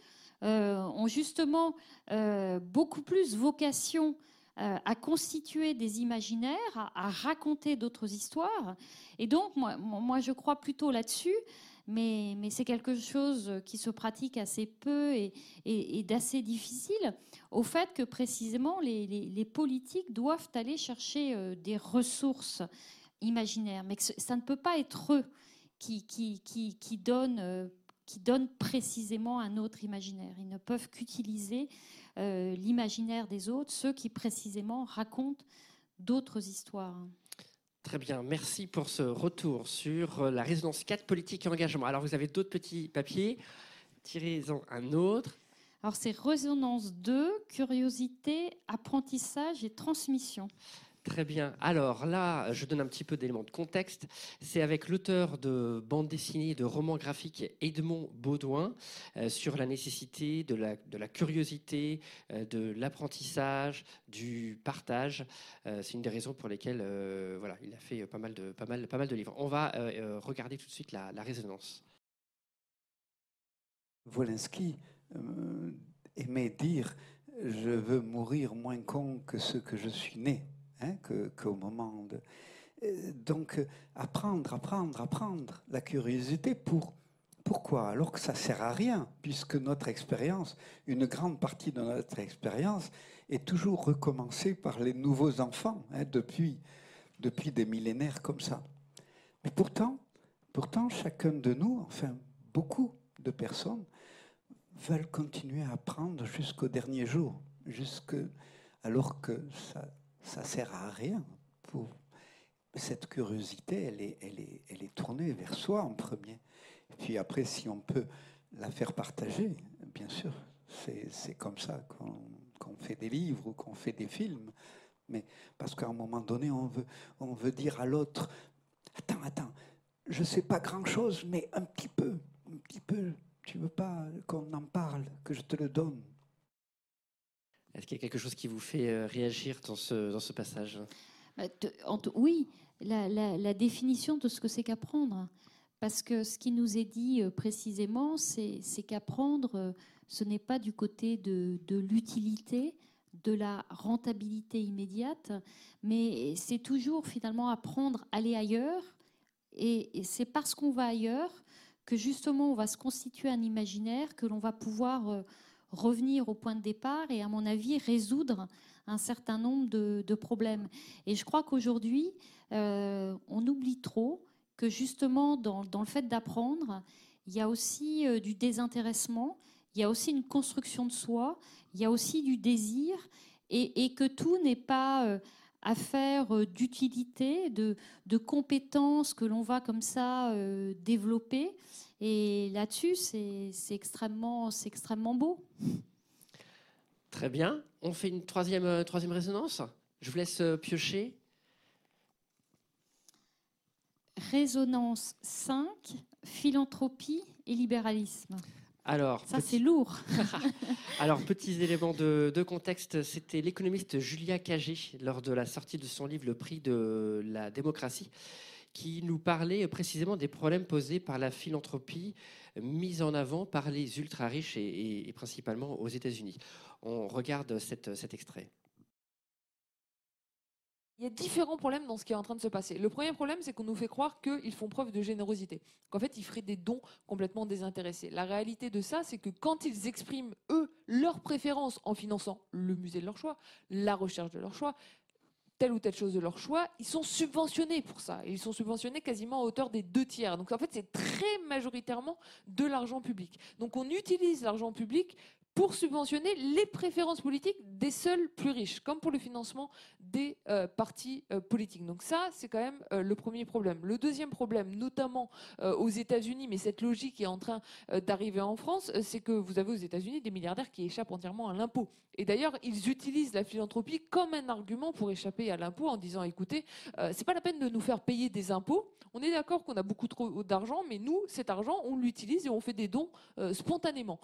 euh, ont justement euh, beaucoup plus vocation euh, à constituer des imaginaires, à, raconter d'autres histoires. Et donc, moi je crois plutôt là-dessus mais, c'est quelque chose qui se pratique assez peu et, d'assez difficile, au fait que précisément les, politiques doivent aller chercher euh, des ressources imaginaires, mais ça ne peut pas être eux euh, qui donnent précisément un autre imaginaire. Ils ne peuvent qu'utiliser euh, l'imaginaire des autres, ceux qui précisément racontent d'autres histoires. Très bien, merci pour ce retour sur euh, la résidence 4 politique et engagement. Alors vous avez d'autres petits papiers, tirez-en un autre. Alors c'est résonance 2, curiosité, apprentissage et transmission. Très bien. Alors là, je donne un petit peu d'éléments de contexte. C'est avec l'auteur de bande dessinée, de romans graphiques Edmond Baudouin euh, sur la nécessité de la, de la curiosité, euh, de l'apprentissage, du partage. Euh, c'est une des raisons pour lesquelles voilà, il a fait pas mal de, pas mal, pas mal de livres. On va regarder tout de suite la, la résonance. Wolinski aimait dire Je veux mourir moins con que ce que je suis né. Hein, qu'au moment de... Euh, donc, apprendre, apprendre, apprendre la curiosité pour... Pourquoi? Alors que ça sert à rien, puisque notre expérience, une grande partie de notre expérience, est toujours recommencée par les nouveaux enfants, hein, depuis, depuis des millénaires comme ça. Mais pourtant, pourtant, chacun de nous, enfin beaucoup de personnes, veulent continuer à apprendre jusqu'au dernier jour, jusque, alors que ça, ça sert à rien. Pour... Cette curiosité, elle est, elle, est, elle est tournée vers soi en premier. Puis après, si on peut la faire partager, bien sûr, c'est comme ça qu'on fait des livres ou qu'on fait des films. Mais parce qu'à un moment donné, on veut, on veut dire à l'autre, attends, attends, je sais pas grand-chose, mais un petit peu, un petit peu, tu veux pas qu'on en parle, que je te le donne? Est-ce qu'il y a quelque chose qui vous fait euh, réagir dans ce, dans ce passage? Bah, Oui, la, définition de ce que c'est qu'apprendre. Parce que ce qui nous est dit précisément, c'est qu'apprendre, ce n'est pas du côté de, l'utilité, de la rentabilité immédiate, mais c'est toujours finalement apprendre à aller ailleurs. Et, c'est parce qu'on va ailleurs que justement on va se constituer un imaginaire, que l'on va pouvoir euh, revenir au point de départ et à mon avis résoudre un certain nombre de, problèmes. Et je crois qu'aujourd'hui, euh, on oublie trop que justement dans, le fait d'apprendre, il y a aussi euh, du désintéressement, il y a aussi une construction de soi, il y a aussi du désir, et, que tout n'est pas euh, affaire euh, d'utilité, de, compétences que l'on va comme ça euh, développer. Et là-dessus, c'est extrêmement, extrêmement beau. Très bien. On fait une troisième, troisième résonance. Je vous laisse piocher. Résonance 5, philanthropie et libéralisme. Alors, ça c'est lourd. Alors, petits éléments de, contexte, c'était l'économiste Julia Cagé lors de la sortie de son livre Le prix de la démocratie qui nous parlait précisément des problèmes posés par la philanthropie mise en avant par les ultra-riches et, principalement aux États-Unis. On regarde cet extrait il y a différents problèmes dans ce qui est en train de se passer. Le premier problème, c'est qu'on nous fait croire qu'ils font preuve de générosité, qu'en fait, ils feraient des dons complètement désintéressés. La réalité de ça, c'est que quand ils expriment, eux, leurs préférences en finançant le musée de leur choix, la recherche de leur choix, telle ou telle chose de leur choix, ils sont subventionnés pour ça. ils sont subventionnés quasiment à hauteur des deux tiers. Donc en fait, c'est très majoritairement de l'argent public. Donc on utilise l'argent public pour subventionner les préférences politiques des seuls plus riches, comme pour le financement des euh, partis euh, politiques. Donc ça, c'est quand même euh, le premier problème. Le deuxième problème, notamment aux États-Unis, mais cette logique est en train d'arriver en France, c'est que vous avez aux États-Unis des milliardaires qui échappent entièrement à l'impôt. Et d'ailleurs, ils utilisent la philanthropie comme un argument pour échapper à l'impôt en disant, écoutez, c'est pas la peine de nous faire payer des impôts. On est d'accord qu'on a beaucoup trop d'argent, mais nous, cet argent, on l'utilise et on fait des dons spontanément.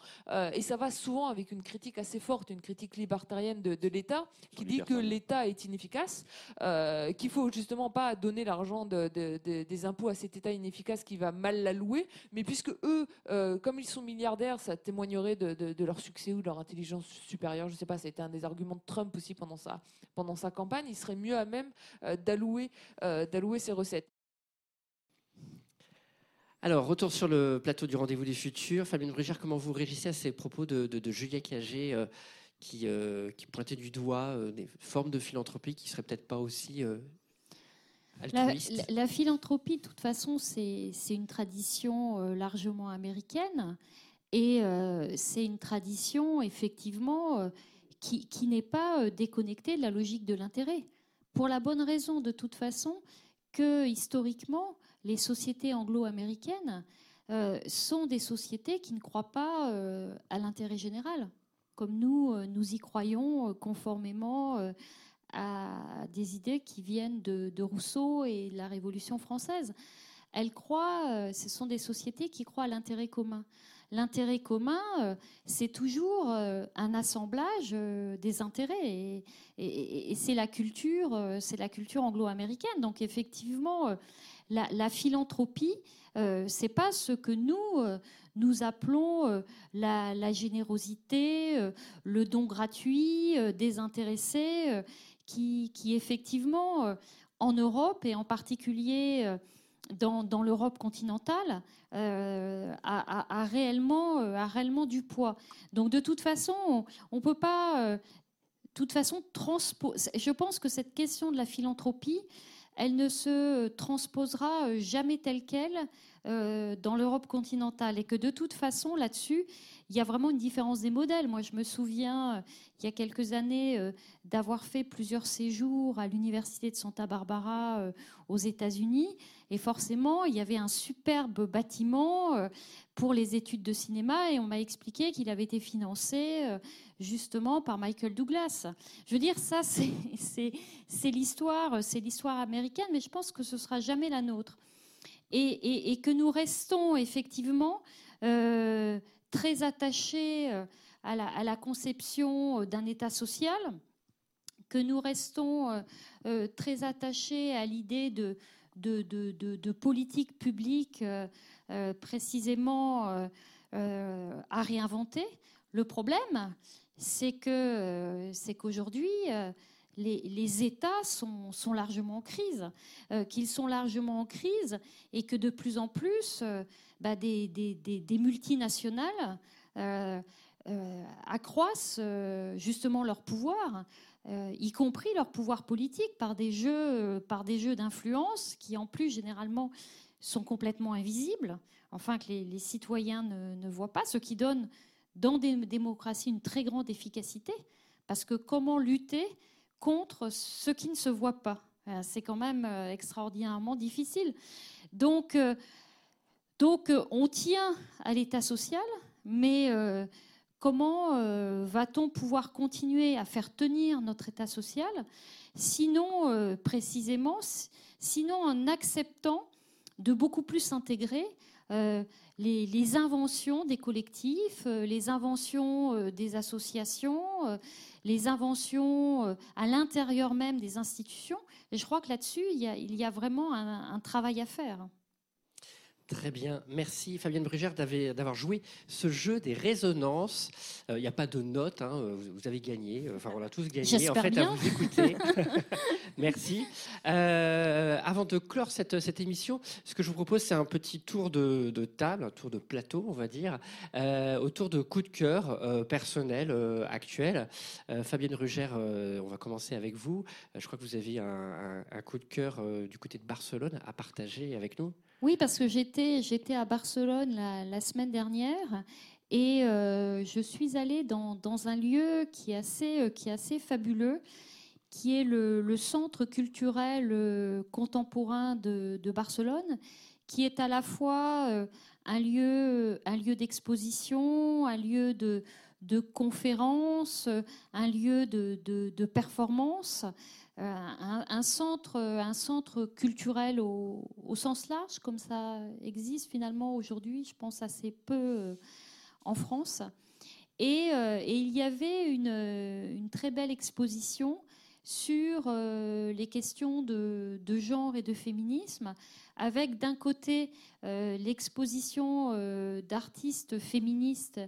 et ça va souvent avec une critique assez forte, une critique libertarienne de, l'État, qui dit que l'État est inefficace, euh, qu'il faut justement pas donner l'argent des impôts à cet État inefficace qui va mal l'allouer, mais puisque eux, euh, comme ils sont milliardaires, ça témoignerait de, leur succès ou de leur intelligence supérieure. Je ne sais pas, c'était un des arguments de Trump aussi pendant sa, pendant sa campagne. Il serait mieux à même euh, d'allouer d'allouer ses recettes. Alors, retour sur le plateau du Rendez-vous du Futur. Fabienne Brugère, comment vous réagissez à ces propos de, Julia Cagé euh, euh, qui, pointait du doigt euh, des formes de philanthropie qui ne seraient peut-être pas aussi altruistes? la, philanthropie, de toute façon, c'est une tradition largement américaine et c'est une tradition, effectivement, qui, qui n'est pas déconnectée de la logique de l'intérêt. Pour la bonne raison, de toute façon, que historiquement, les sociétés anglo-américaines euh, sont des sociétés qui ne croient pas euh, à l'intérêt général, comme nous, euh, nous y croyons conformément à des idées qui viennent de, Rousseau et de la Révolution française. Elles croient, ce sont des sociétés qui croient à l'intérêt commun. L'intérêt commun, c'est toujours un assemblage des intérêts, et, et c'est la culture, c'est la culture anglo-américaine. Donc effectivement, la, philanthropie, euh, c'est pas ce que nous euh, nous appelons euh, la, générosité, euh, le don gratuit, désintéressé, qui, qui, effectivement en Europe et en particulier dans, l'Europe continentale a, réellement, a réellement du poids. Donc de toute façon, on ne peut pas, toute façon, transposer. Je pense que cette question de la philanthropie, elle ne se transposera euh, jamais telle qu'elle euh, dans l'Europe continentale. Et que de toute façon, là-dessus, il y a vraiment une différence des modèles. Moi, je me souviens, euh, il y a quelques années, d'avoir fait plusieurs séjours à l'Université de Santa Barbara aux États-Unis. Et forcément, il y avait un superbe bâtiment pour les études de cinéma et on m'a expliqué qu'il avait été financé justement par Michael Douglas. Je veux dire, ça, c'est l'histoire, c'est l'histoire américaine, mais je pense que ce sera jamais la nôtre. Et, que nous restons effectivement euh, très attachés euh, à la, conception d'un État social, que nous restons euh, très attachés à l'idée de, de, de, politique publique précisément à réinventer. Le problème, c'est c'est les, États sont, largement en crise, qu'ils sont largement en crise et que de plus en plus, bah, des, multinationales euh, accroissent euh, justement leur pouvoir, euh, y compris leur pouvoir politique par des jeux, par des jeux d'influence qui en plus généralement sont complètement invisibles, enfin que les, citoyens ne, voient pas, ce qui donne dans des démocraties une très grande efficacité, parce que comment lutter contre ce qui ne se voit pas C'est quand même extraordinairement difficile. Donc, donc on tient à l'État social, mais Comment euh, va-t-on pouvoir continuer à faire tenir notre État social Sinon, euh, précisément, sinon en acceptant de beaucoup plus intégrer euh, les, inventions des collectifs, les inventions des associations, les inventions à l'intérieur même des institutions. Et je crois que là-dessus, il, y a, vraiment un travail à faire. Très bien, merci Fabienne Brugère d'avoir joué ce jeu des résonances. Il n'y a pas de notes, hein, vous, avez gagné, enfin on a tous gagné en fait à vous écouter. merci. Euh, avant de clore cette, cette, émission, ce que je vous propose c'est un petit tour de, table, un tour de plateau on va dire, euh, autour de coups de cœur euh, personnels actuels. Fabienne Brugère, on va commencer avec vous. je crois que vous avez un, coup de cœur du côté de Barcelone à partager avec nous. Oui, parce que j'étais, j'étais à Barcelone la, semaine dernière et euh, je suis allée dans, un lieu qui assez, euh, qui est assez fabuleux, qui est le, centre culturel euh, contemporain de, Barcelone, qui est à la fois un lieu, un lieu d'exposition, un lieu de, de conférence, un lieu de, de, performance. Euh, un, centre, culturel au, sens large, comme ça existe finalement aujourd'hui, je pense assez peu euh, en France. Et, euh, il y avait une, très belle exposition sur les questions de, genre et de féminisme, avec d'un côté l'exposition d'artistes féministes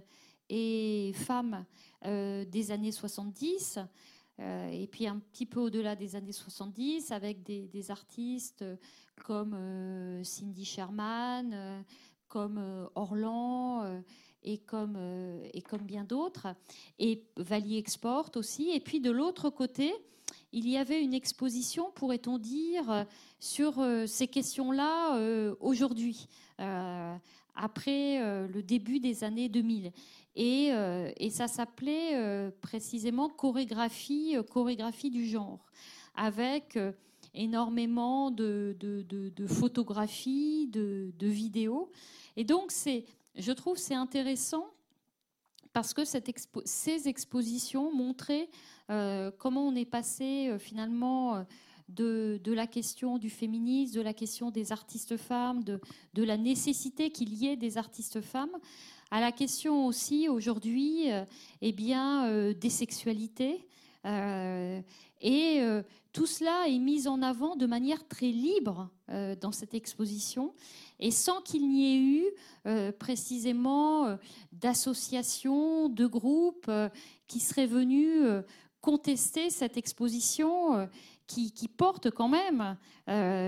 et femmes des années 70, euh, et puis un petit peu au-delà des années 70, avec des, artistes comme euh, Cindy Sherman, euh, comme Orlan et comme, et comme bien d'autres, et Valley Export aussi. Et puis de l'autre côté, il y avait une exposition, pourrait-on dire, sur ces questions-là aujourd'hui, après le début des années 2000. Euh, et, ça s'appelait euh, précisément chorégraphie, euh, chorégraphie du genre, avec énormément de, photographies, de, vidéos. Et donc, je trouve c'est intéressant parce que ces expositions montraient comment on est passé finalement de, la question du féminisme, de la question des artistes femmes, de, la nécessité qu'il y ait des artistes femmes, à la question aussi aujourd'hui euh, eh bien, euh, des sexualités. Euh, et tout cela est mis en avant de manière très libre dans cette exposition et sans qu'il n'y ait eu précisément d'associations, de groupes qui seraient venus contester cette exposition qui, porte quand même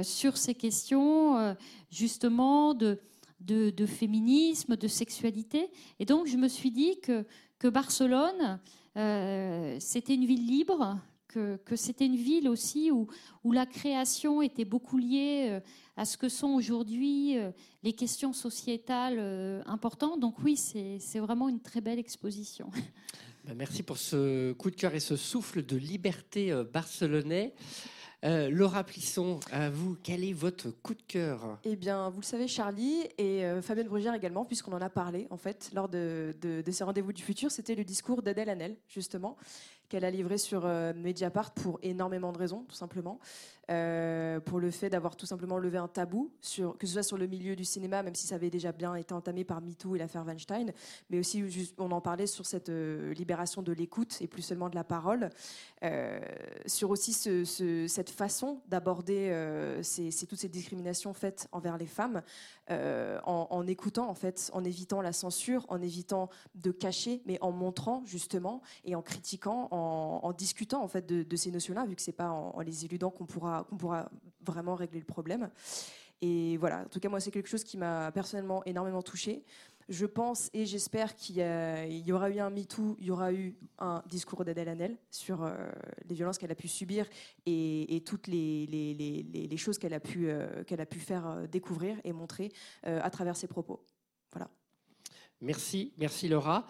sur ces questions justement de de, féminisme, de sexualité. Et donc, je me suis dit que, que Barcelone, euh, c'était une ville libre, que, c'était une ville aussi où, où, la création était beaucoup liée euh, à ce que sont aujourd'hui euh, les questions sociétales importantes. Donc oui, c'est vraiment une très belle exposition. Ben, merci pour ce coup de cœur et ce souffle de liberté barcelonais. Euh, Laura Plisson, à vous, quel est votre coup de cœur? Eh bien, vous le savez, Charlie et euh, Fabienne Brugère également, puisqu'on en a parlé en fait lors de, ces rendez-vous du futur, c'était le discours d'Adèle Hanel, justement, qu'elle a livré sur Mediapart pour énormément de raisons, tout simplement. Euh, pour le fait d'avoir tout simplement levé un tabou, sur, que ce soit sur le milieu du cinéma, même si ça avait déjà bien été entamé par MeToo et l'affaire Weinstein, mais aussi on en parlait sur cette euh, libération de l'écoute et plus seulement de la parole, euh, sur aussi cette façon d'aborder toutes ces discriminations faites envers les femmes, en, écoutant en fait, en évitant la censure, en évitant de cacher, mais en montrant justement et en critiquant, en, discutant en fait de, ces notions-là, vu que c'est pas en les éludant qu'on pourra vraiment régler le problème. Et voilà, en tout cas, moi, c'est quelque chose qui m'a personnellement énormément touchée. Je pense et j'espère qu'il y, aura eu un MeToo, il y aura eu un discours d'Adèle Hanel sur euh, les violences qu'elle a pu subir et, toutes les, choses qu'elle a, pu, euh, faire euh, découvrir et montrer à travers ses propos. Voilà. Merci, merci Laura.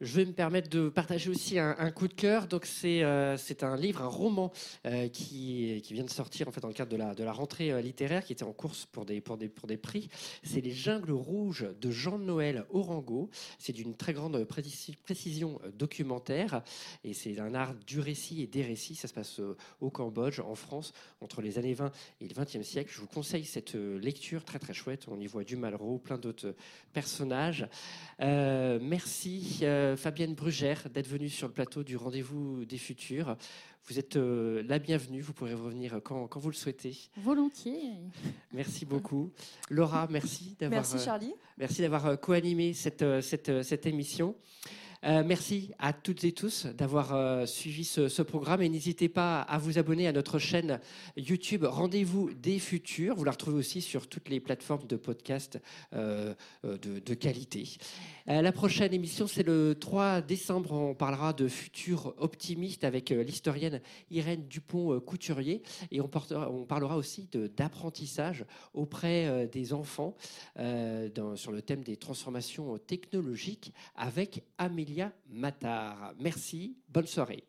Je vais me permettre de partager aussi un, coup de cœur. Donc c'est euh, c'est un livre, un roman euh, qui, qui vient de sortir en fait dans le cadre de la, de la rentrée euh, littéraire qui était en course pour des, pour des, pour des prix. C'est Les Jungles Rouges de Jean-Noël Orango. C'est d'une très grande précision documentaire et c'est un art du récit et des récits. Ça se passe au Cambodge, en France, entre les années 20 et le 20e siècle. Je vous conseille cette lecture très très chouette. On y voit du Malraux, plein d'autres personnages. merci. Euh, Fabienne Brugère d'être venue sur le plateau du Rendez-vous des Futurs. Vous êtes euh, la bienvenue, vous pourrez revenir quand, vous le souhaitez. Volontiers. Merci beaucoup. Laura, merci d'avoir merci, Charlie. Euh, merci d'avoir co-animé cette, cette, cette émission. Euh, merci à toutes et tous d'avoir euh, suivi ce, programme et n'hésitez pas à vous abonner à notre chaîne YouTube Rendez-vous des futurs. Vous la retrouvez aussi sur toutes les plateformes de podcast euh, de, qualité. la prochaine émission, c'est le 3 décembre. On parlera de futurs optimistes avec l'historienne Irène Dupont-Couturier et on, on, parlera aussi d'apprentissage auprès des enfants sur le thème des transformations technologiques avec Amélie Cécilia Mattard. Merci, bonne soirée.